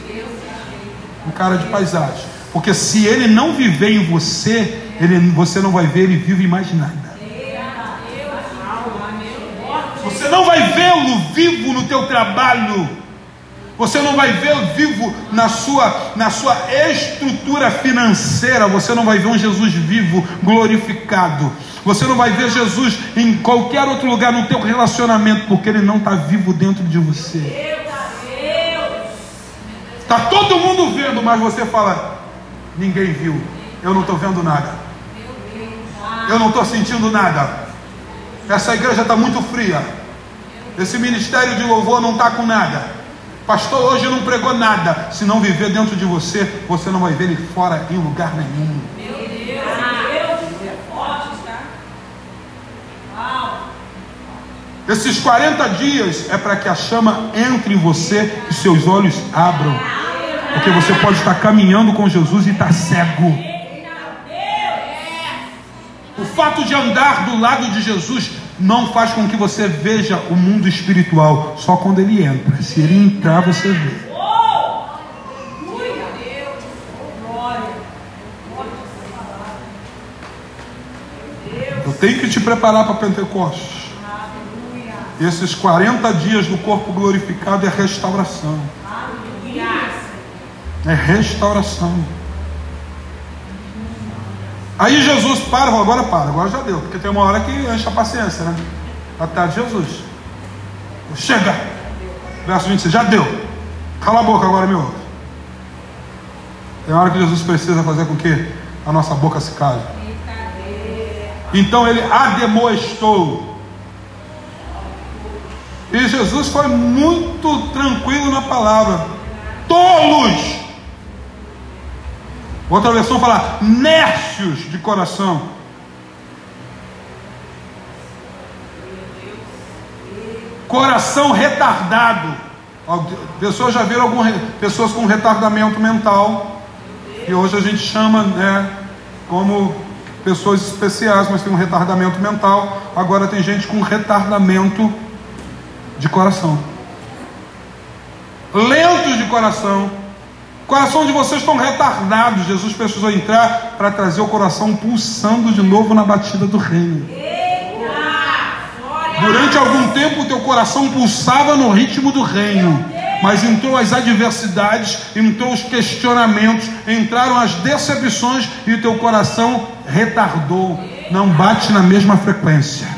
Com cara de paisagem. Porque se ele não viver em você, ele, você não vai ver ele vivo em mais nada. Você não vai vê-lo vivo no teu trabalho. Você não vai vê-lo vivo na sua, na sua estrutura financeira. Você não vai ver um Jesus vivo, glorificado. Você não vai ver Jesus em qualquer outro lugar no teu relacionamento, porque ele não está vivo dentro de você. Está todo mundo vendo, mas você fala: ninguém viu. Eu não estou vendo nada. Eu não estou sentindo nada. Essa igreja está muito fria. Esse ministério de louvor não está com nada. Pastor hoje não pregou nada. Se não viver dentro de você, você não vai ver ele fora em lugar nenhum. Meu Deus, Deus é forte, tá? Esses 40 dias é para que a chama entre em você e seus olhos abram. Porque você pode estar caminhando com Jesus e estar tá cego. O fato de andar do lado de Jesus não faz com que você veja o mundo espiritual, só quando ele entra. Se ele entrar, você vê. Eu tenho que te preparar para Pentecostes. Esses 40 dias do corpo glorificado é restauração. É restauração. Aí Jesus para, agora para, agora já deu, porque tem uma hora que enche a paciência, né? Até de Jesus. Chega! Verso 26, já deu. Cala a boca agora, meu. Tem hora que Jesus precisa fazer com que a nossa boca se cale. Então ele ademoestou. E Jesus foi muito tranquilo na palavra. Tolos! Outra versão fala nércios de coração. Coração retardado. Pessoas já viram algum, pessoas com retardamento mental. E hoje a gente chama né, como pessoas especiais, mas tem um retardamento mental. Agora tem gente com retardamento de coração. Lentos de coração coração de vocês estão retardados. Jesus precisou entrar para trazer o coração pulsando de novo na batida do reino. Durante algum tempo teu coração pulsava no ritmo do reino. Mas entrou as adversidades, entrou os questionamentos, entraram as decepções e o teu coração retardou, não bate na mesma frequência.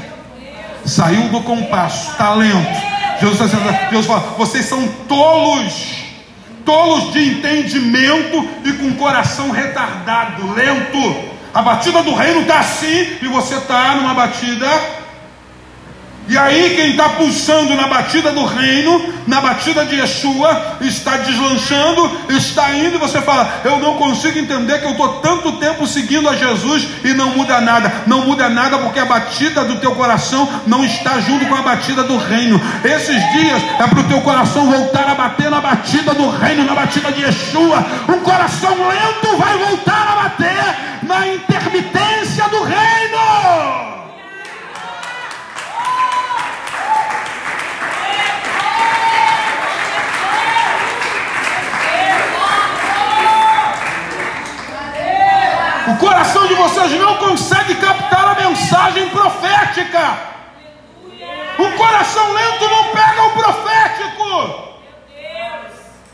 Saiu do compasso, talento. Jesus, tá Deus fala, vocês são tolos tolos de entendimento e com coração retardado, lento. A batida do reino está assim e você está numa batida e aí, quem está pulsando na batida do reino, na batida de Yeshua, está deslanchando, está indo, e você fala: Eu não consigo entender que eu estou tanto tempo seguindo a Jesus e não muda nada. Não muda nada porque a batida do teu coração não está junto com a batida do reino. Esses dias é para o teu coração voltar a bater na batida do reino, na batida de Yeshua. Um coração lento vai voltar a bater na intermitência do reino. O coração de vocês não consegue captar a mensagem profética. O coração lento não pega o profético.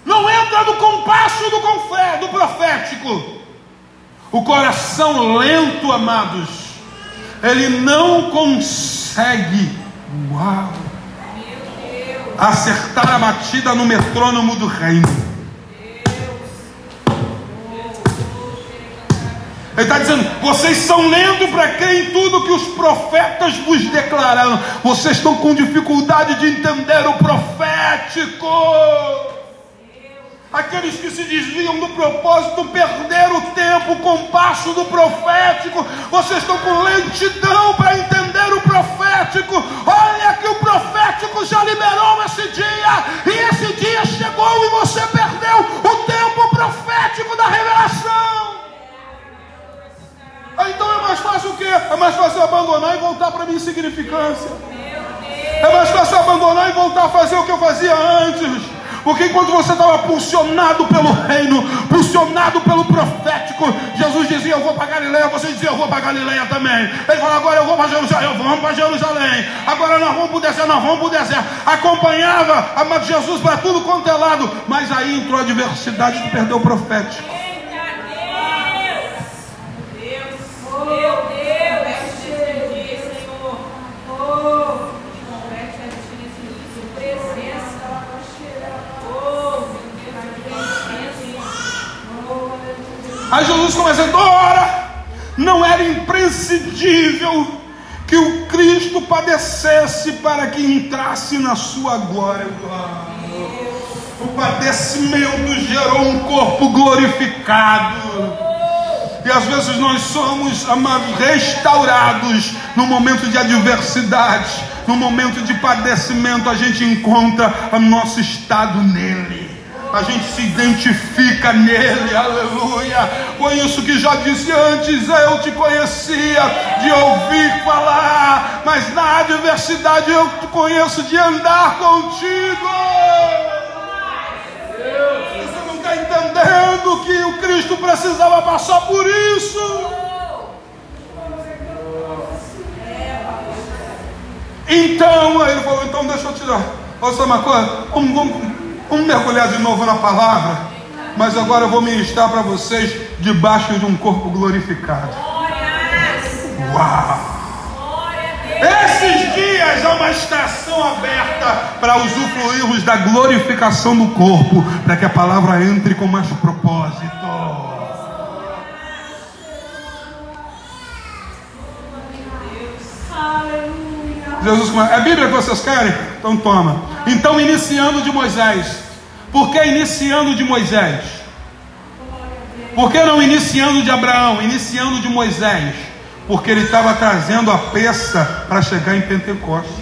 Não entra no compasso do, confé, do profético. O coração lento, amados, ele não consegue uau, acertar a batida no metrônomo do reino. Ele está dizendo: vocês são lendo para crer em tudo que os profetas vos declararam. Vocês estão com dificuldade de entender o profético. Aqueles que se desviam do propósito perderam o tempo, o compasso do profético. Vocês estão com lentidão para entender o profético. Olha que o profético já liberou esse dia, e esse dia chegou e você perdeu o tempo profético da revelação. Ah, então é mais fácil o quê? É mais fácil abandonar e voltar para a minha insignificância. É mais fácil abandonar e voltar a fazer o que eu fazia antes. Porque enquanto você estava pulsionado pelo reino, pulsionado pelo profético, Jesus dizia: Eu vou para Galileia, você dizia: Eu vou para Galileia também. Ele falou: Agora eu vou para Jerusalém, eu vou para Jerusalém. Agora nós vamos para o deserto, nós vamos para o deserto. Acompanhava amado Jesus para tudo quanto é lado, mas aí entrou a adversidade de perder o profético. Aí Jesus começa a ora, não era imprescindível que o Cristo padecesse para que entrasse na sua glória. O padecimento gerou um corpo glorificado. E às vezes nós somos, amados, restaurados no momento de adversidade, no momento de padecimento, a gente encontra o nosso estado nele a gente se identifica nele, aleluia. Foi isso que já disse antes, eu te conhecia de ouvir falar, mas na adversidade eu te conheço de andar contigo. Você entendendo que o Cristo precisava passar por isso. Então, aí ele falou, então deixa eu tirar. Olha só uma coisa, vamos, vamos Vamos mergulhar de novo na palavra. Mas agora eu vou ministrar para vocês debaixo de um corpo glorificado. Uau! Esses dias é uma estação aberta para usufruirmos da glorificação do corpo, para que a palavra entre com mais propósito. Jesus, é a Bíblia que vocês querem? Então toma. Então, iniciando de Moisés. Por que iniciando de Moisés? Por que não iniciando de Abraão? Iniciando de Moisés. Porque ele estava trazendo a peça para chegar em Pentecostes.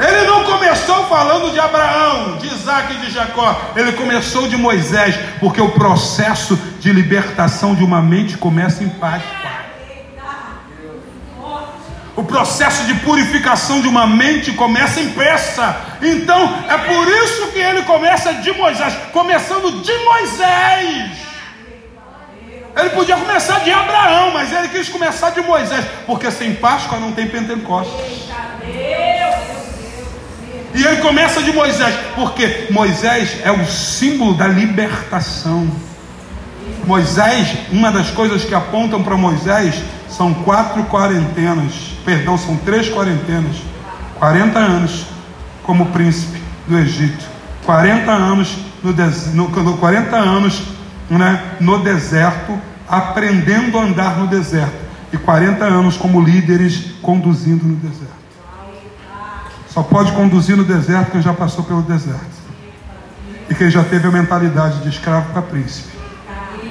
Ele não começou falando de Abraão, de Isaac e de Jacó. Ele começou de Moisés, porque o processo de libertação de uma mente começa em Páscoa. O processo de purificação de uma mente começa em peça. Então, é por isso que ele começa de Moisés, começando de Moisés. Ele podia começar de Abraão, mas ele quis começar de Moisés, porque sem Páscoa não tem Pentecostes. E ele começa de Moisés, porque Moisés é o símbolo da libertação. Moisés, uma das coisas que apontam para Moisés são quatro quarentenas, perdão, são três quarentenas. 40 anos como príncipe do Egito, 40 anos no, no 40 anos né, no deserto, aprendendo a andar no deserto, e 40 anos como líderes conduzindo no deserto. Só pode conduzir no deserto quem já passou pelo deserto. E quem já teve a mentalidade de escravo para príncipe.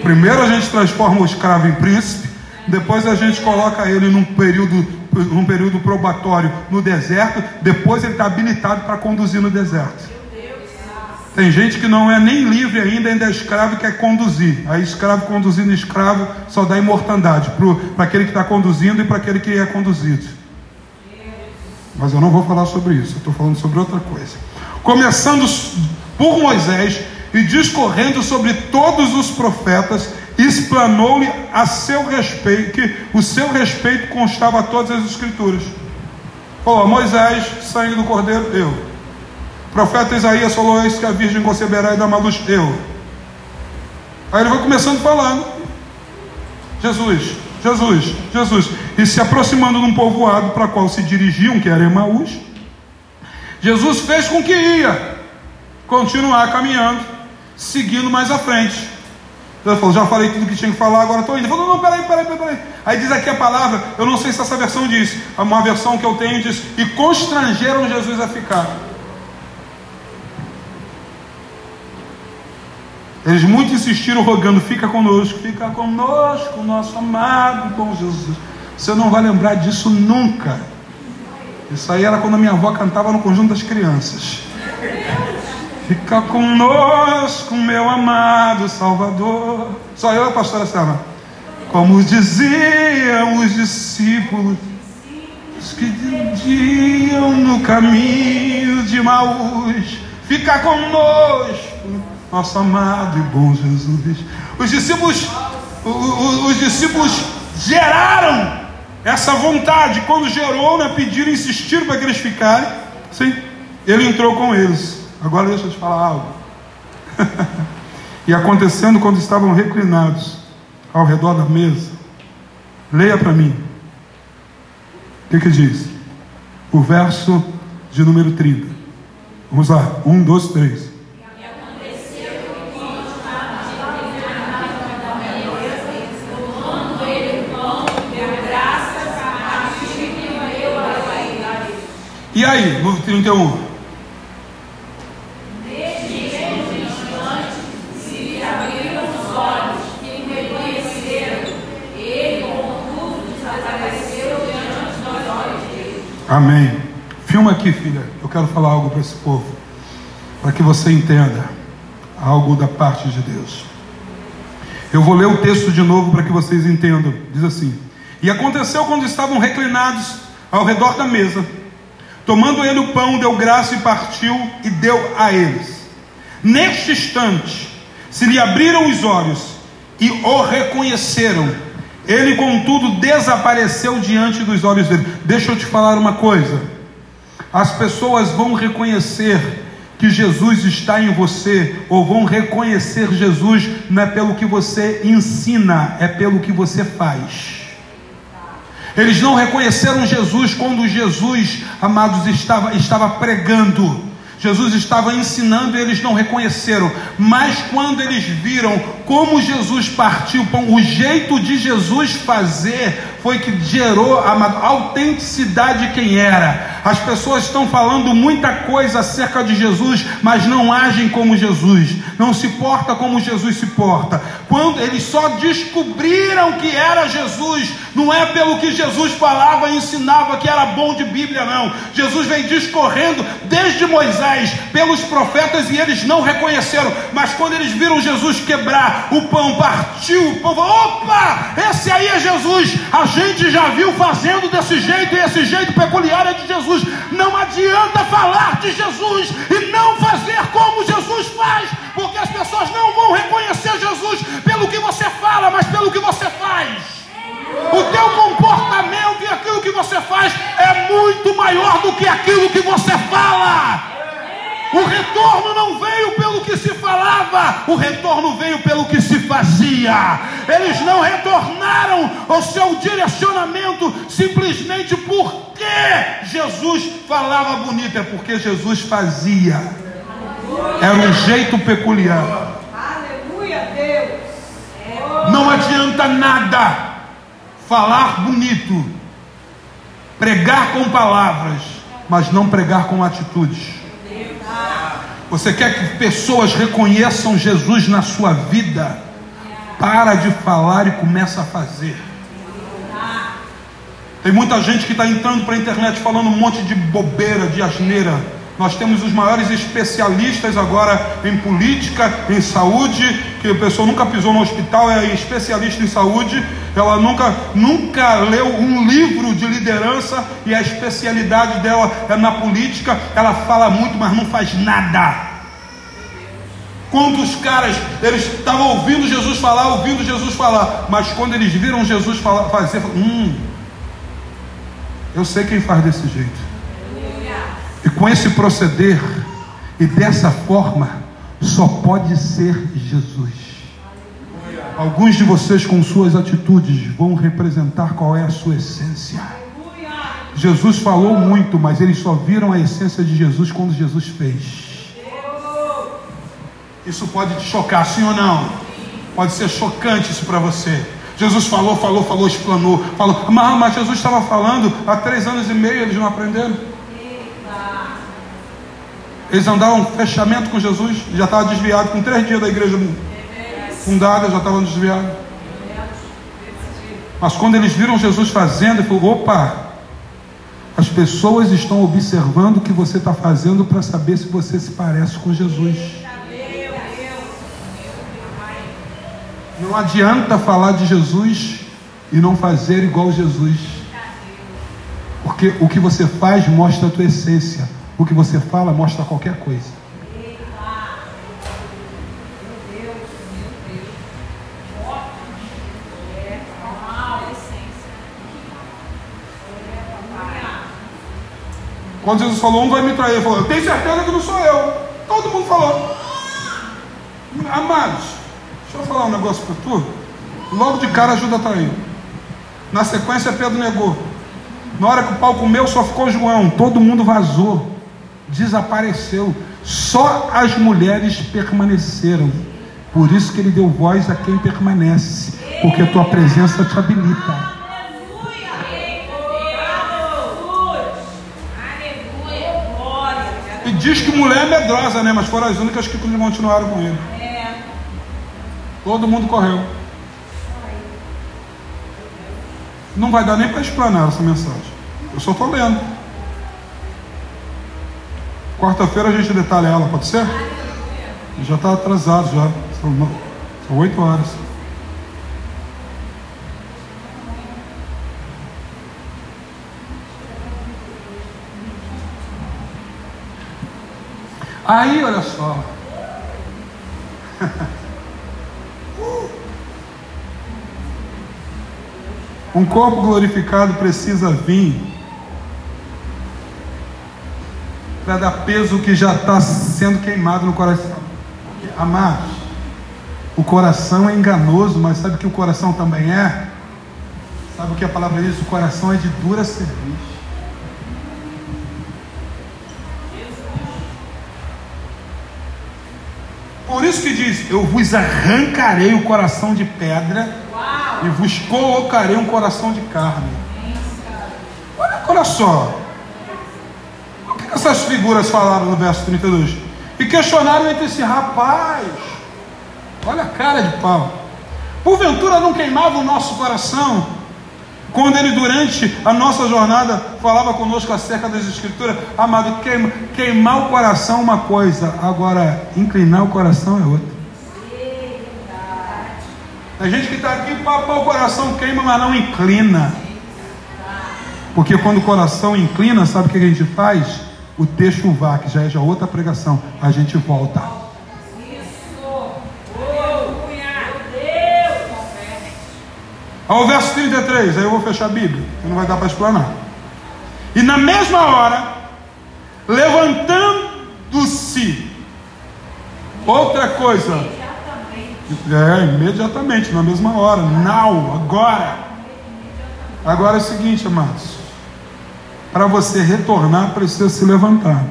Primeiro a gente transforma o escravo em príncipe, depois a gente coloca ele num período, num período probatório no deserto, depois ele está habilitado para conduzir no deserto. Tem gente que não é nem livre ainda, ainda é escravo e quer conduzir. Aí escravo conduzindo escravo só dá imortandade para aquele que está conduzindo e para aquele que é conduzido. Mas eu não vou falar sobre isso, eu estou falando sobre outra coisa. Começando por Moisés e discorrendo sobre todos os profetas, explanou-lhe a seu respeito, que o seu respeito constava a todas as escrituras. Falou, Moisés, sangue do cordeiro, eu profeta Isaías falou: Eis que a virgem conceberá e dar luz, eu. Aí ele vai começando falando: Jesus, Jesus, Jesus. E se aproximando de um povoado para qual se dirigiam, que era Emaús, Jesus fez com que ia continuar caminhando, seguindo mais à frente. Ele falou, já falei tudo que tinha que falar, agora estou indo. Ele falou, não, não, peraí, peraí, peraí. Aí diz aqui a palavra, eu não sei se essa versão diz, uma versão que eu tenho diz, e constrangeram Jesus a ficar. Eles muito insistiram, rogando: fica conosco, fica conosco, nosso amado bom Jesus. Você não vai lembrar disso nunca. Isso aí era quando a minha avó cantava no conjunto das crianças. Fica conosco, meu amado Salvador. Só eu, a pastora Selma. Como diziam os discípulos que diziam no caminho de Maús, fica conosco nosso amado e bom Jesus. Os discípulos, os, discípulos geraram essa vontade. Quando gerou, né, pediram, insistiram para que eles ficarem. Sim, ele entrou com eles. Agora deixa eu te falar algo. e acontecendo quando estavam reclinados ao redor da mesa, leia para mim. O que, que diz? O verso de número 30. Vamos lá, um, dois, três. E aí, no 31? Amém. Filma aqui, filha. Eu quero falar algo para esse povo. Para que você entenda algo da parte de Deus. Eu vou ler o texto de novo para que vocês entendam. Diz assim: E aconteceu quando estavam reclinados ao redor da mesa Tomando ele o pão, deu graça e partiu e deu a eles. Neste instante, se lhe abriram os olhos e o reconheceram. Ele, contudo, desapareceu diante dos olhos dele. Deixa eu te falar uma coisa: as pessoas vão reconhecer que Jesus está em você, ou vão reconhecer Jesus não é pelo que você ensina, é pelo que você faz. Eles não reconheceram Jesus quando Jesus, amados, estava, estava pregando. Jesus estava ensinando e eles não reconheceram, mas quando eles viram como Jesus partiu o pão, o jeito de Jesus fazer foi que gerou a autenticidade de quem era. As pessoas estão falando muita coisa acerca de Jesus, mas não agem como Jesus, não se porta como Jesus se porta. Quando eles só descobriram que era Jesus, não é pelo que Jesus falava e ensinava que era bom de Bíblia, não. Jesus vem discorrendo desde Moisés, pelos profetas, e eles não reconheceram. Mas quando eles viram Jesus quebrar o pão, partiu o pão, opa, esse aí é Jesus. A gente já viu fazendo desse jeito, e esse jeito peculiar é de Jesus. Não adianta falar de Jesus e não fazer como Jesus faz, porque as pessoas não vão reconhecer Jesus pelo que você fala, mas pelo que você faz. O teu comportamento e aquilo que você faz é muito maior do que aquilo que você fala. O retorno não veio pelo que se falava, o retorno veio pelo que se fazia. Eles não retornaram ao seu direcionamento simplesmente porque Jesus falava bonito, é porque Jesus fazia. Era um jeito peculiar. Aleluia, Deus. Não adianta nada falar bonito, pregar com palavras, mas não pregar com atitudes. Você quer que pessoas reconheçam Jesus na sua vida? Para de falar e começa a fazer. Tem muita gente que está entrando para a internet falando um monte de bobeira, de asneira. Nós temos os maiores especialistas agora em política, em saúde, que a pessoa nunca pisou no hospital, é especialista em saúde, ela nunca, nunca leu um livro de liderança e a especialidade dela é na política, ela fala muito, mas não faz nada. Quantos caras, eles estavam ouvindo Jesus falar, ouvindo Jesus falar, mas quando eles viram Jesus falar, fazer, hum, eu sei quem faz desse jeito. Com esse proceder e dessa forma, só pode ser Jesus. Alguns de vocês, com suas atitudes, vão representar qual é a sua essência. Jesus falou muito, mas eles só viram a essência de Jesus quando Jesus fez. Isso pode te chocar, sim ou não? Pode ser chocante isso para você. Jesus falou, falou, falou, explanou, falou. Mas, mas Jesus estava falando há três anos e meio, eles não aprenderam. Eles andavam fechamento com Jesus, já estava desviado com três dias da igreja fundada, já estavam desviados. Mas quando eles viram Jesus fazendo, ele falou: opa, as pessoas estão observando o que você está fazendo para saber se você se parece com Jesus. Não adianta falar de Jesus e não fazer igual Jesus. Porque o que você faz mostra a tua essência. O que você fala mostra qualquer coisa. Quando Jesus falou, um vai me trair, ele falou, eu tenho certeza que não sou eu. Todo mundo falou. Amados, deixa eu falar um negócio para tu. Logo de cara ajuda trair. Na sequência Pedro negou. Na hora que o pau comeu, só ficou João. Todo mundo vazou desapareceu. Só as mulheres permaneceram. Por isso que ele deu voz a quem permanece, porque a tua presença te habilita. E diz que mulher é medrosa, né? Mas foram as únicas que continuaram com ele. Todo mundo correu. Não vai dar nem para explanar essa mensagem. Eu só estou lendo. Quarta-feira a gente detalha ela, pode ser? Já está atrasado já. São oito horas. Aí, olha só. um corpo glorificado precisa vir para dar peso que já está sendo queimado no coração. Amados, o coração é enganoso, mas sabe o que o coração também é? Sabe o que a palavra diz? O coração é de dura serviço. Por isso que diz: Eu vos arrancarei o coração de pedra Uau. e vos colocarei um coração de carne. Olha, olha só essas figuras falaram no verso 32? E questionaram entre si, rapaz, olha a cara de pau. Porventura não queimava o nosso coração quando ele, durante a nossa jornada, falava conosco acerca das Escrituras, amado, queima, queimar o coração é uma coisa, agora inclinar o coração é outra. Tem gente que está aqui, papá, o coração queima, mas não inclina. Porque quando o coração inclina, sabe o que a gente faz? O Techuvá, que já é já outra pregação, a gente volta. Ao verso 33, aí eu vou fechar a Bíblia, que não vai dar para explanar. E na mesma hora, levantando si. Outra coisa. É, imediatamente, na mesma hora. Now, agora. Agora é o seguinte, amados. Para você retornar, precisa se levantar.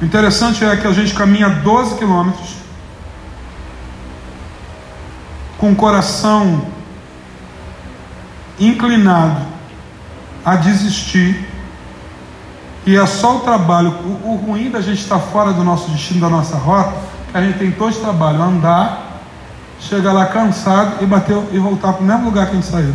O interessante é que a gente caminha 12 quilômetros com o coração inclinado a desistir e é só o trabalho. O, o ruim da gente estar fora do nosso destino, da nossa rota, que a gente tem todo esse trabalho, andar, chegar lá cansado e bater e voltar para o mesmo lugar que a gente saiu.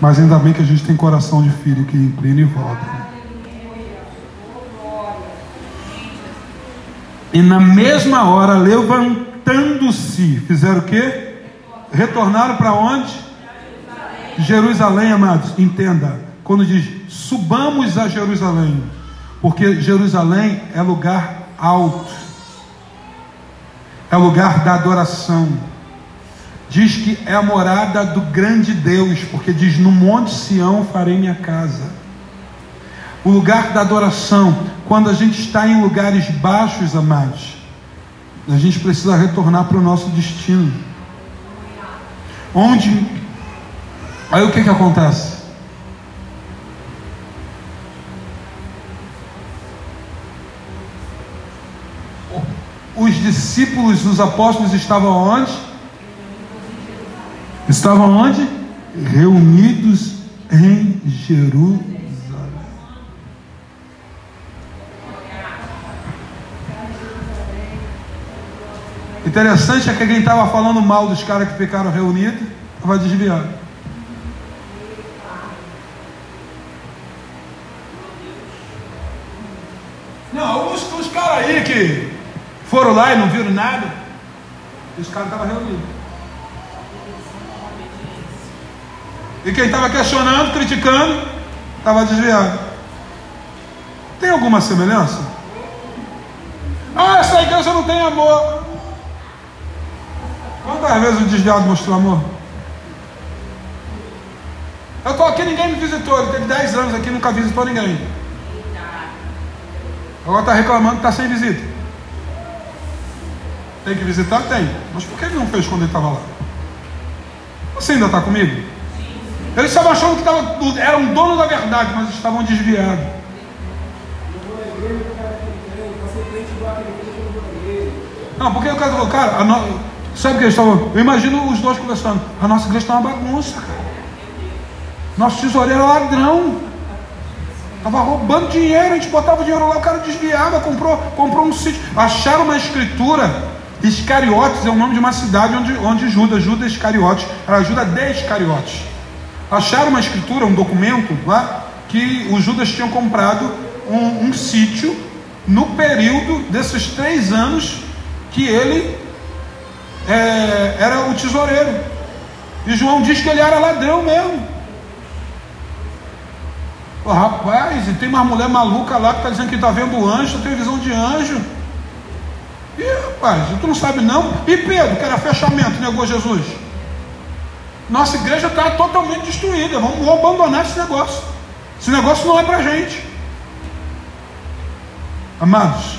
Mas ainda bem que a gente tem coração de filho que inclina e volta. E na mesma hora, levantando-se, fizeram o quê? Retornaram para onde? Jerusalém. Jerusalém, amados, entenda. Quando diz subamos a Jerusalém, porque Jerusalém é lugar alto, é lugar da adoração. Diz que é a morada do grande Deus, porque diz: No Monte Sião farei minha casa. O lugar da adoração, quando a gente está em lugares baixos, amados, a gente precisa retornar para o nosso destino. Onde. Aí o que, que acontece? Os discípulos, os apóstolos estavam onde? Estavam onde? Reunidos em Jerusalém. Interessante é que quem estava falando mal dos caras que ficaram reunidos estava desviado. Não, os, os caras aí que foram lá e não viram nada, os caras estavam reunidos. E quem estava questionando, criticando, estava desviado. Tem alguma semelhança? Ah, essa igreja não tem amor. Quantas vezes o desviado mostrou amor? Eu estou aqui, ninguém me visitou. Ele teve 10 anos aqui, nunca visitou ninguém. Agora está reclamando que está sem visita. Tem que visitar? Tem. Mas por que ele não fez quando ele estava lá? Você ainda está comigo? Eles estavam achando que tava, eram dono da verdade, mas estavam desviados. Não, porque o cara falou, cara. Sabe o que eles estavam? Eu imagino os dois conversando. A nossa igreja está uma bagunça. Nosso tesoureiro é ladrão. Estava roubando dinheiro, a gente botava dinheiro lá, o cara desviava, comprou, comprou um sítio. Acharam uma escritura. Iscariotes é o nome de uma cidade onde, onde Judas, Judas Iscariotes, era Judas de Iscariotes. Acharam uma escritura, um documento lá, que os Judas tinham comprado um, um sítio no período desses três anos que ele é, era o tesoureiro. E João diz que ele era ladrão mesmo. Oh, rapaz, e tem uma mulher maluca lá que está dizendo que está vendo anjo, tem visão de anjo. E rapaz, tu não sabe não? E Pedro, que era fechamento, negou Jesus. Nossa igreja está totalmente destruída. Vamos abandonar esse negócio. Esse negócio não é para gente. Amados,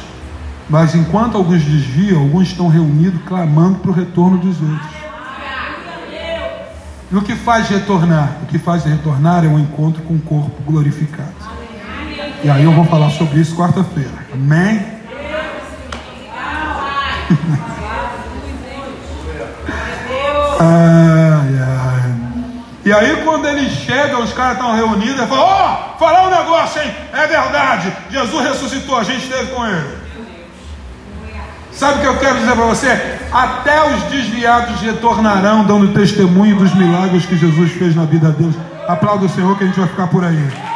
mas enquanto alguns desviam, alguns estão reunidos clamando para o retorno dos outros. E o que faz retornar? O que faz retornar é um encontro com o corpo glorificado. E aí eu vou falar sobre isso quarta-feira. Amém? ai, ai. E aí quando eles chegam, os caras estão reunidos, e falam, ó, oh, falar um negócio, hein? É verdade, Jesus ressuscitou, a gente esteve com ele. Sabe o que eu quero dizer para você? Até os desviados retornarão dando testemunho dos milagres que Jesus fez na vida deles. Aplauda o Senhor que a gente vai ficar por aí.